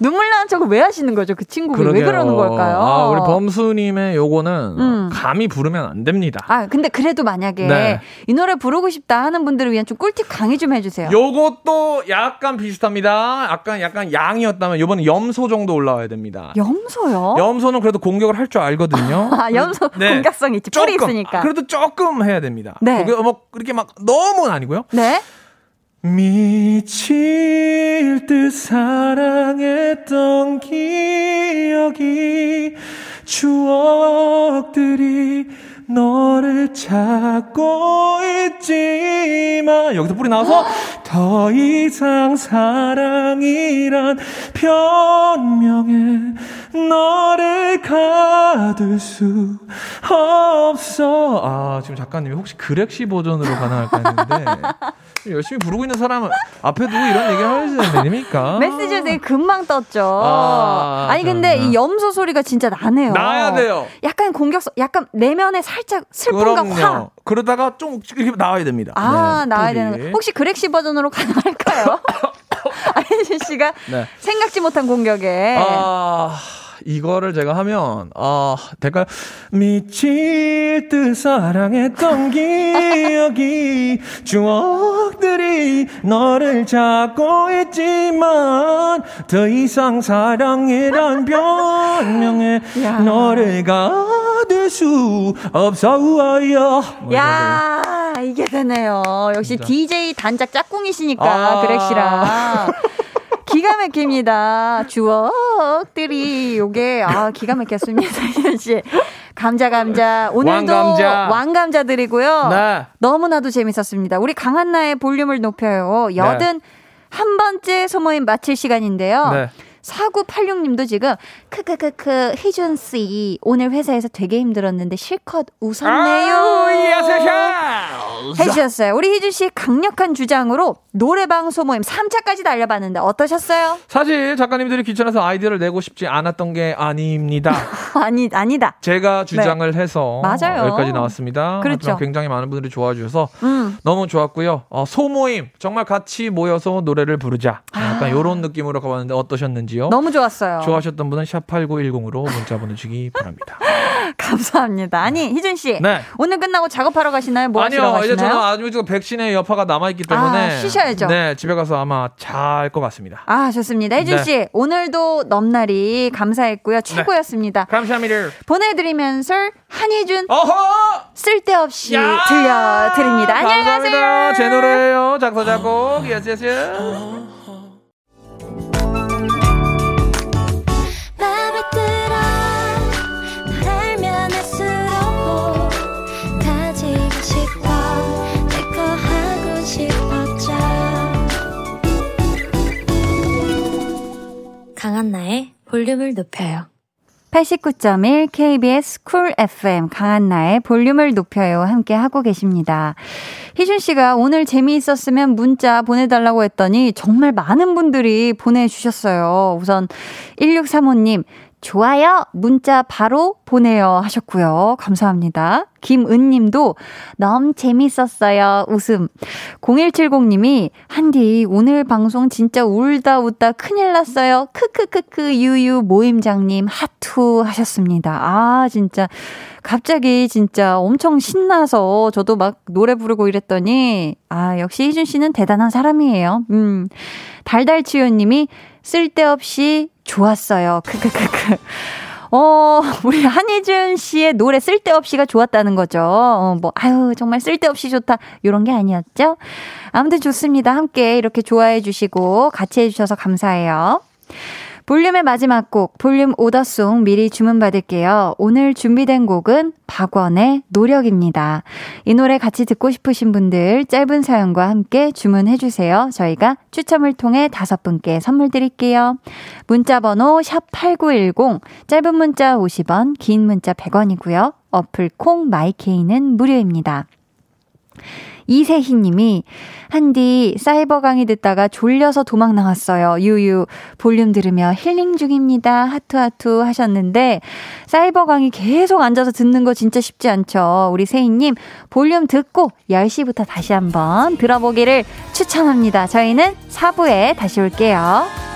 눈물 나는 척을 왜 하시는 거죠? 그 친구가 왜. 그러는 걸까요? 아, 우리 범수님의 요거는 음. 감히 부르면 안 됩니다. 아, 근데 그래도 만약에 네. 이 노래 부르고 싶다 하는 분들을 위한 좀 꿀팁 강의 좀 해주세요. 요것도 약간 비슷합니다. 약간 약간 양이었다면 요번에 염소 정도 올라와야 됩니다. 염소요? 염소는 그래도 공격을 할 줄 알거든요. 아, 염소 네. 공격성 있지. 뿔이 있으니까. 아, 그래도 조금 해야 됩니다. 네. 그게 뭐 그렇게 막 너무는 아니고요. 네. 미칠 듯 사랑했던 기억이 추억들이 너를 찾고 있지만 여기서 뿌리 나와서 더 이상 사랑이란 변명에 너를 가둘 수 없어 아 지금 작가님이 혹시 그렉시 버전으로 가능할까 했는데 열심히 부르고 있는 사람은 앞에 두고 이런 얘기 하셔야 됩니까? 메시지가 되게 금방 떴죠. 아, 아, 니 근데 그렇구나. 이 염소 소리가 진짜 나네요. 나야 돼요. 약간 공격성, 약간 내면에 살짝 슬픔과 화. 그럼요. 그러다가 좀 이렇게 나와야 됩니다. 아, 네, 나와야. 되는 거. 혹시 그렉시 버전으로 가능할까요? 아이신 씨가 네. 생각지 못한 공격에. 아, 이거를 제가 하면, 아, 될까요? 미칠 듯 사랑했던 기억이, 추억들이 너를 찾고 있지만, 더 이상 사랑이란 변명에 야. 너를 가둘 수 없어, 우아야. 뭐 야, 이게 되네요. 역시 진짜. DJ 단짝 짝꿍이시니까, 아. 그렉시랑. 기가 막힙니다. 주억들이 요게 아 기가 막혔습니다. 희연 씨. 감자 감자 오늘도 왕감자. 왕감자 드리고요. 네. 너무나도 재밌었습니다. 우리 강한나의 볼륨을 높여요. 여든 한 번째 소모임 마칠 시간인데요. 네. 4986님도 지금 크크크크 희준 씨 오늘 회사에서 되게 힘들었는데 실컷 웃었네요. 해주셨어요. 우리 희준 씨 강력한 주장으로 노래방 소모임 3차까지 달려봤는데 어떠셨어요? 사실 작가님들이 귀찮아서 아이디어를 내고 싶지 않았던 게 아닙니다. 아니 아니다. 제가 주장을 해서 네. 맞아요. 여기까지 나왔습니다. 그렇죠. 굉장히 많은 분들이 좋아해 주셔서 음. 너무 좋았고요. 어, 소모임 정말 같이 모여서 노래를 부르자. 약간 이런 느낌으로 가봤는데 어떠셨는지 요? 아. 너무 좋았어요. 좋아하셨던 분은 샵 8910으로 문자 보내주시기 바랍니다. 감사합니다. 아니 희준 씨 네. 오늘 끝나고 작업하러 가시나요? 뭐 아니요, 이제 가시나요? 저는 아주 백신의 여파가 남아있기 때문에. 아, 쉬셔야죠. 네, 집에 가서 아마 잘 것 같습니다. 아 좋습니다. 희준 네. 씨 오늘도 넘나리 감사했고요. 최고였습니다. 감사합니다. 보내드리면서 한희준 어허! 쓸데없이 야! 들려드립니다. 안녕히. 가세요. 제 노래예요. 작사 작곡. Yes yes. 강한나의 볼륨을 높여요 89.1 KBS Cool FM 강한나의 볼륨을 높여요 함께 하고 계십니다. 희준 씨가 오늘 재미있었으면 문자 보내달라고 했더니 정말 많은 분들이 보내주셨어요. 우선 1635님 좋아요 문자 바로 보내요 하셨고요. 감사합니다. 김은 님도 너무 재밌었어요. 웃음. 0170님이 한디 오늘 방송 진짜 울다 웃다 큰일 났어요. 크크크크 유유 모임장님 하트 하셨습니다. 아 진짜 갑자기 진짜 엄청 신나서 저도 막 노래 부르고 이랬더니 아 역시 희준 씨는 대단한 사람이에요. 음 달달치유 님이 쓸데없이 좋았어요. 크크크크. 어, 우리 한희준 씨의 노래 쓸데없이가 좋았다는 거죠. 어, 뭐, 아유, 정말 쓸데없이 좋다. 요런 게 아니었죠? 아무튼 좋습니다. 함께 이렇게 좋아해 주시고 같이 해주셔서 감사해요. 볼륨의 마지막 곡, 볼륨 오더송 미리 주문받을게요. 오늘 준비된 곡은 박원의 노력입니다. 이 노래 같이 듣고 싶으신 분들 짧은 사연과 함께 주문해주세요. 저희가 추첨을 통해 다섯 분께 선물 드릴게요. 문자번호 샵8910, 짧은 문자 50원, 긴 문자 100원이고요. 어플 콩 마이케이는 무료입니다. 이세희 님이, 한디, 사이버 강의 듣다가 졸려서 도망 나왔어요. 유유, 볼륨 들으며 힐링 중입니다. 하투하투 하셨는데, 사이버 강의 계속 앉아서 듣는 거 진짜 쉽지 않죠. 우리 세희 님, 볼륨 듣고 10시부터 다시 한번 들어보기를 추천합니다. 저희는 4부에 다시 올게요.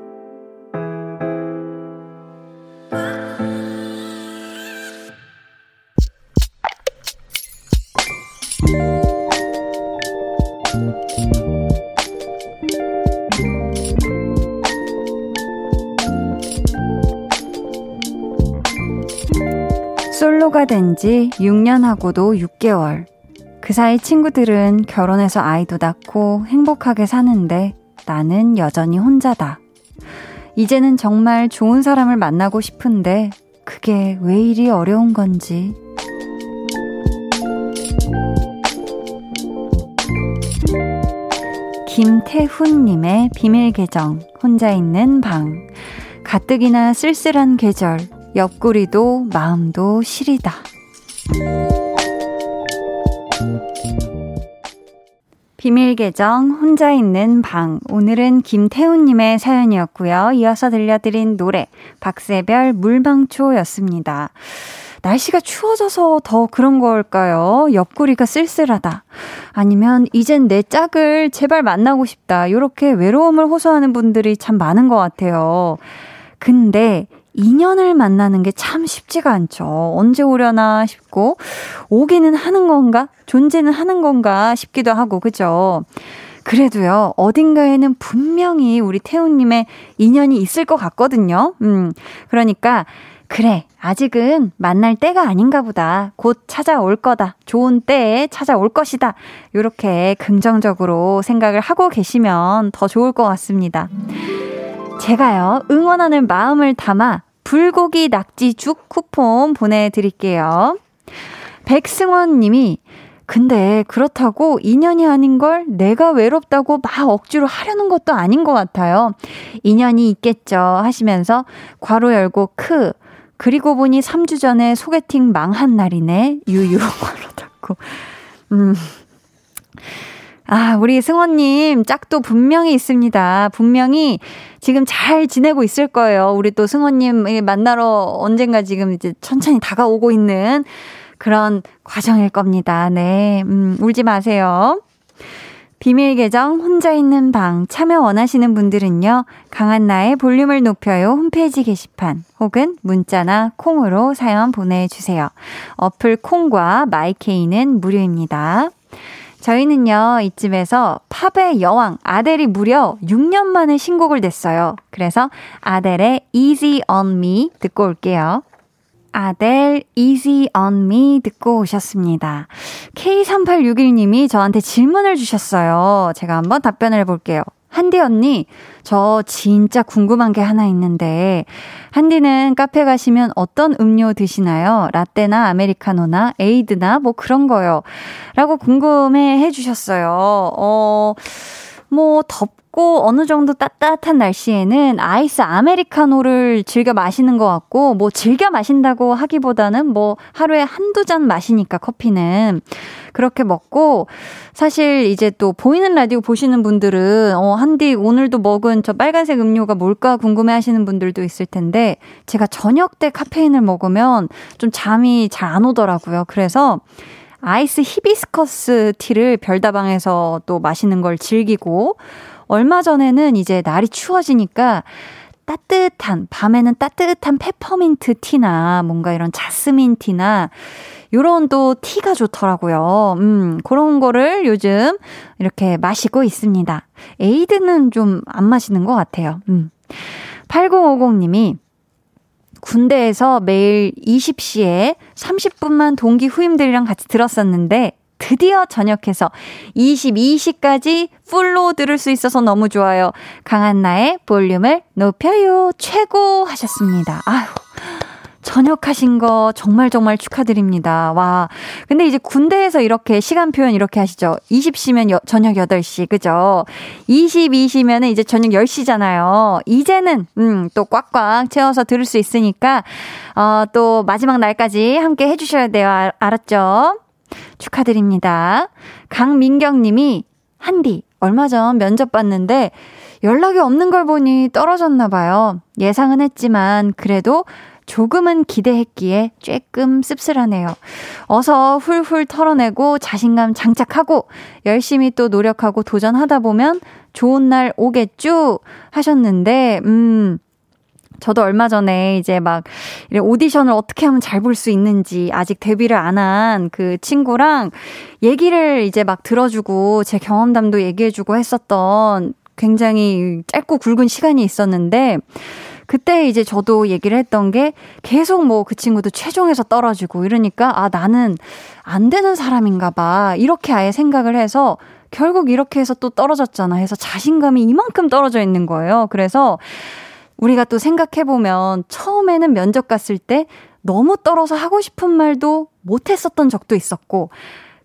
된 지 6년 하고도 6개월. 그 사이 친구들은 결혼해서 아이도 낳고 행복하게 사는데 나는 여전히 혼자다. 이제는 정말 좋은 사람을 만나고 싶은데 그게 왜 이리 어려운 건지. 김태훈님의 비밀 계정, 혼자 있는 방. 가뜩이나 쓸쓸한 계절, 옆구리도 마음도 시리다. 비밀 계정 혼자 있는 방 오늘은 김태훈님의 사연이었고요. 이어서 들려드린 노래 박세별 물방초였습니다. 날씨가 추워져서 더 그런 걸까요? 옆구리가 쓸쓸하다. 아니면 이젠 내 짝을 제발 만나고 싶다. 이렇게 외로움을 호소하는 분들이 참 많은 것 같아요. 근데 인연을 만나는 게 참 쉽지가 않죠. 언제 오려나 싶고, 오기는 하는 건가? 존재는 하는 건가 싶기도 하고, 그죠? 그래도요, 어딘가에는 분명히 우리 태우님의 인연이 있을 것 같거든요. 음, 그러니까, 그래, 아직은 만날 때가 아닌가 보다. 곧 찾아올 거다. 좋은 때에 찾아올 것이다. 이렇게 긍정적으로 생각을 하고 계시면 더 좋을 것 같습니다. 제가요, 응원하는 마음을 담아 불고기 낙지죽 쿠폰 보내드릴게요. 백승원 님이, 근데 그렇다고 인연이 아닌 걸 내가 외롭다고 막 억지로 하려는 것도 아닌 것 같아요. 인연이 있겠죠 하시면서 괄호 열고 크. 그리고 보니 3주 전에 소개팅 망한 날이네. 유유 괄호 닫고. 음. 아, 우리 승원님 짝도 분명히 있습니다. 분명히 지금 잘 지내고 있을 거예요. 우리 또 승원님 만나러 언젠가 지금 이제 천천히 다가오고 있는 그런 과정일 겁니다. 네. 음, 울지 마세요. 비밀 계정 혼자 있는 방 참여 원하시는 분들은요. 강한나의 볼륨을 높여요 홈페이지 게시판 혹은 문자나 콩으로 사연 보내주세요. 어플 콩과 마이케이는 무료입니다. 저희는요, 이쯤에서 팝의 여왕 아델이 무려 6년 만에 신곡을 냈어요. 그래서 아델의 Easy on Me 듣고 올게요. 아델 Easy on Me 듣고 오셨습니다. K3861님이 저한테 질문을 주셨어요. 제가 한번 답변을 해볼게요. 한디 언니, 저 진짜 궁금한 게 하나 있는데, 한디는 카페 가시면 어떤 음료 드시나요? 라떼나 아메리카노나 에이드나 뭐 그런 거요. 라고 궁금해 해 주셨어요. 어, 뭐, 덥 고 춥고 어느 정도 따뜻한 날씨에는 아이스 아메리카노를 즐겨 마시는 것 같고, 뭐 즐겨 마신다고 하기보다는 뭐 하루에 한두 잔 마시니까 커피는. 그렇게 먹고, 사실 이제 또 보이는 라디오 보시는 분들은, 어, 한디 오늘도 먹은 저 빨간색 음료가 뭘까 궁금해 하시는 분들도 있을 텐데, 제가 저녁 때 카페인을 먹으면 좀 잠이 잘 안 오더라고요. 그래서 아이스 히비스커스 티를 별다방에서 또 마시는 걸 즐기고, 얼마 전에는 이제 날이 추워지니까 따뜻한, 밤에는 따뜻한 페퍼민트 티나 뭔가 이런 자스민 티나 요런 또 티가 좋더라고요. 음, 그런 거를 요즘 이렇게 마시고 있습니다. 에이드는 좀 안 마시는 것 같아요. 음. 8050님이 군대에서 매일 20시에 30분만 동기 후임들이랑 같이 들었었는데 드디어 전역해서 22시까지 풀로 들을 수 있어서 너무 좋아요. 강한나의 볼륨을 높여요. 최고 하셨습니다. 아휴. 전역하신 거 정말 정말 축하드립니다. 와. 근데 이제 군대에서 이렇게 시간 표현 이렇게 하시죠. 20시면 여, 저녁 8시, 그죠? 22시면은 이제 저녁 10시잖아요. 이제는, 음, 또 꽉꽉 채워서 들을 수 있으니까, 어, 또 마지막 날까지 함께 해주셔야 돼요. 아, 알았죠? 축하드립니다. 강민경 님이, 한디, 얼마 전 면접 봤는데, 연락이 없는 걸 보니 떨어졌나 봐요. 예상은 했지만, 그래도 조금은 기대했기에 쬐끔 씁쓸하네요. 어서 훌훌 털어내고 자신감 장착하고 열심히 또 노력하고 도전하다 보면 좋은 날 오겠죠? 하셨는데, 음, 저도 얼마 전에 이제 막 오디션을 어떻게 하면 잘 볼 수 있는지 아직 데뷔를 안 한 그 친구랑 얘기를 이제 막 들어주고 제 경험담도 얘기해주고 했었던 굉장히 짧고 굵은 시간이 있었는데 그때 이제 저도 얘기를 했던 게 계속 뭐 그 친구도 최종에서 떨어지고 이러니까 아, 나는 안 되는 사람인가 봐. 이렇게 아예 생각을 해서 결국 이렇게 해서 또 떨어졌잖아. 해서 자신감이 이만큼 떨어져 있는 거예요. 그래서 우리가 또 생각해보면 처음에는 면접 갔을 때 너무 떨어서 하고 싶은 말도 못 했었던 적도 있었고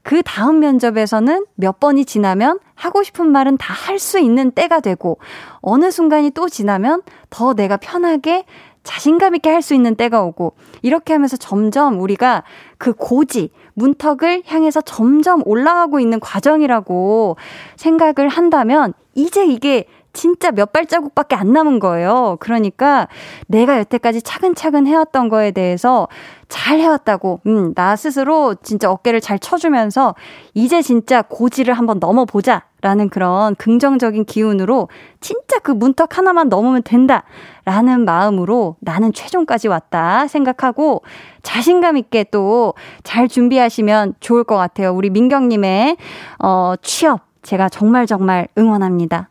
그 다음 면접에서는 몇 번이 지나면 하고 싶은 말은 다 할 수 있는 때가 되고 어느 순간이 또 지나면 더 내가 편하게 자신감 있게 할 수 있는 때가 오고 이렇게 하면서 점점 우리가 그 고지 문턱을 향해서 점점 올라가고 있는 과정이라고 생각을 한다면 이제 이게 진짜 몇 발자국밖에 안 남은 거예요. 그러니까 내가 여태까지 차근차근 해왔던 거에 대해서 잘 해왔다고, 음, 나 스스로 진짜 어깨를 잘 쳐주면서 이제 진짜 고지를 한번 넘어보자. 라는 그런 긍정적인 기운으로 진짜 그 문턱 하나만 넘으면 된다. 라는 마음으로 나는 최종까지 왔다 생각하고 자신감 있게 또 잘 준비하시면 좋을 것 같아요. 우리 민경님의, 어, 취업. 제가 정말 정말 응원합니다.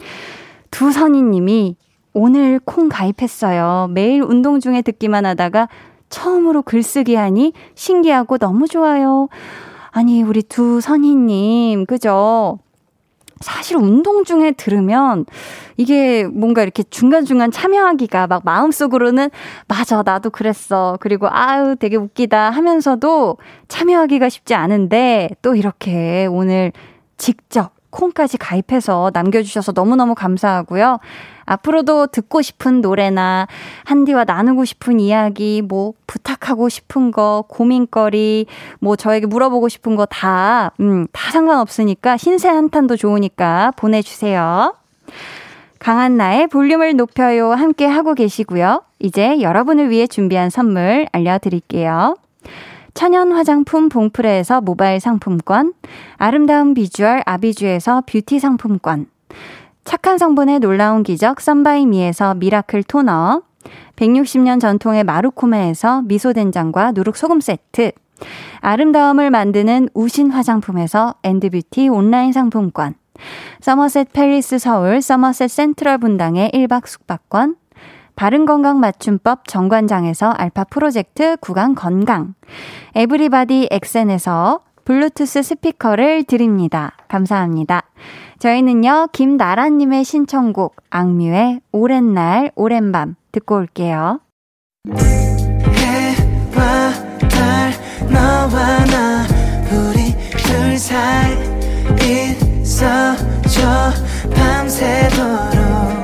음. 두선희님이 오늘 콩 가입했어요. 매일 운동 중에 듣기만 하다가 처음으로 글쓰기 하니 신기하고 너무 좋아요. 아니, 우리 두선희님, 그죠? 사실 운동 중에 들으면 이게 뭔가 이렇게 중간중간 참여하기가 막 마음속으로는 맞아, 나도 그랬어. 그리고 아유, 되게 웃기다 하면서도 참여하기가 쉽지 않은데 또 이렇게 오늘 직접 콩까지 가입해서 남겨주셔서 너무너무 감사하고요. 앞으로도 듣고 싶은 노래나 한디와 나누고 싶은 이야기, 뭐 부탁하고 싶은 거, 고민거리, 뭐 저에게 물어보고 싶은 거 다, 음, 다 상관없으니까 신세 한탄도 좋으니까 보내주세요. 강한나의 볼륨을 높여요 함께 하고 계시고요. 이제 여러분을 위해 준비한 선물 알려드릴게요. 천연 화장품 봉프레에서 모바일 상품권, 아름다운 비주얼 아비주에서 뷰티 상품권, 착한 성분의 놀라운 기적 썬바이미에서 미라클 토너, 160년 전통의 마루코메에서 미소된장과 누룩소금 세트, 아름다움을 만드는 우신 화장품에서 엔드뷰티 온라인 상품권, 서머셋 페리스 서울 서머셋 센트럴 분당의 1박 숙박권, 바른건강 맞춤법 정관장에서 알파 프로젝트 구강 건강, 에브리바디 엑센에서 블루투스 스피커를 드립니다. 감사합니다. 저희는요, 김나라님의 신청곡, 악뮤의 오랜 날, 오랜 밤 듣고 올게요. 해와 달 너와 나 우리 둘 사이 있어줘 밤새도록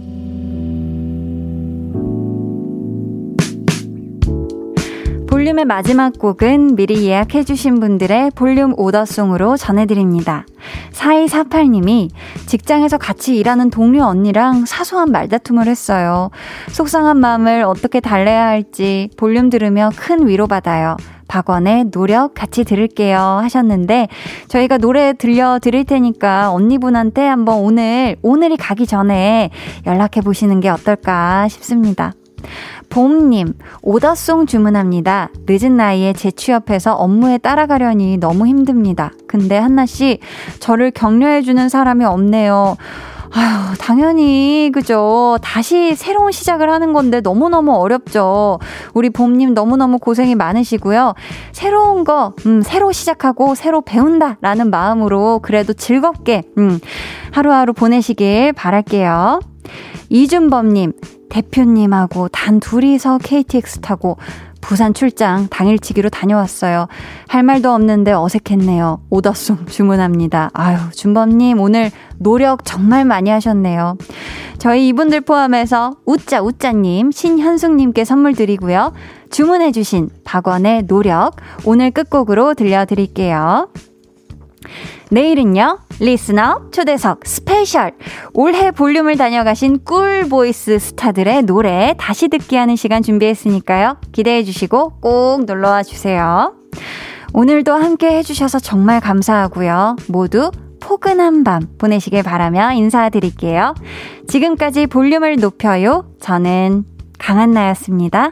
볼륨의 마지막 곡은 미리 예약해주신 분들의 볼륨 오더송으로 전해드립니다. 4248님이 직장에서 같이 일하는 동료 언니랑 사소한 말다툼을 했어요. 속상한 마음을 어떻게 달래야 할지 볼륨 들으며 큰 위로받아요. 박원의 노력 같이 들을게요 하셨는데 저희가 노래 들려 드릴 테니까 언니분한테 한번 오늘, 오늘이 가기 전에 연락해 보시는 게 어떨까 싶습니다. 봄님, 오더송 주문합니다. 늦은 나이에 재취업해서 업무에 따라가려니 너무 힘듭니다. 근데 한나씨, 저를 격려해주는 사람이 없네요. 아유, 당연히, 그죠. 다시 새로운 시작을 하는 건데 너무너무 어렵죠. 우리 봄님 너무너무 고생이 많으시고요. 새로운 거, 음, 새로 시작하고 새로 배운다. 라는 마음으로 그래도 즐겁게, 음, 하루하루 보내시길 바랄게요. 이준범님, 대표님하고 단 둘이서 KTX 타고 부산 출장 당일치기로 다녀왔어요. 할 말도 없는데 어색했네요. 오더송 주문합니다. 아유, 준범님 오늘 노력 정말 많이 하셨네요. 저희 이분들 포함해서 우짜 우짜님, 신현숙님께 선물 드리고요. 주문해주신 박원의 노력 오늘 끝곡으로 들려드릴게요. 내일은요, listener 초대석 special. 올해 볼륨을 다녀가신 꿀 voice 스타들의 노래 다시 듣기 하는 시간 준비했으니까요. 기대해 주시고 꼭 놀러와 주세요. 오늘도 함께 해주셔서 정말 감사하고요. 모두 포근한 밤 보내시길 바라며 인사드릴게요. 지금까지 볼륨을 높여요. 저는 강한나였습니다.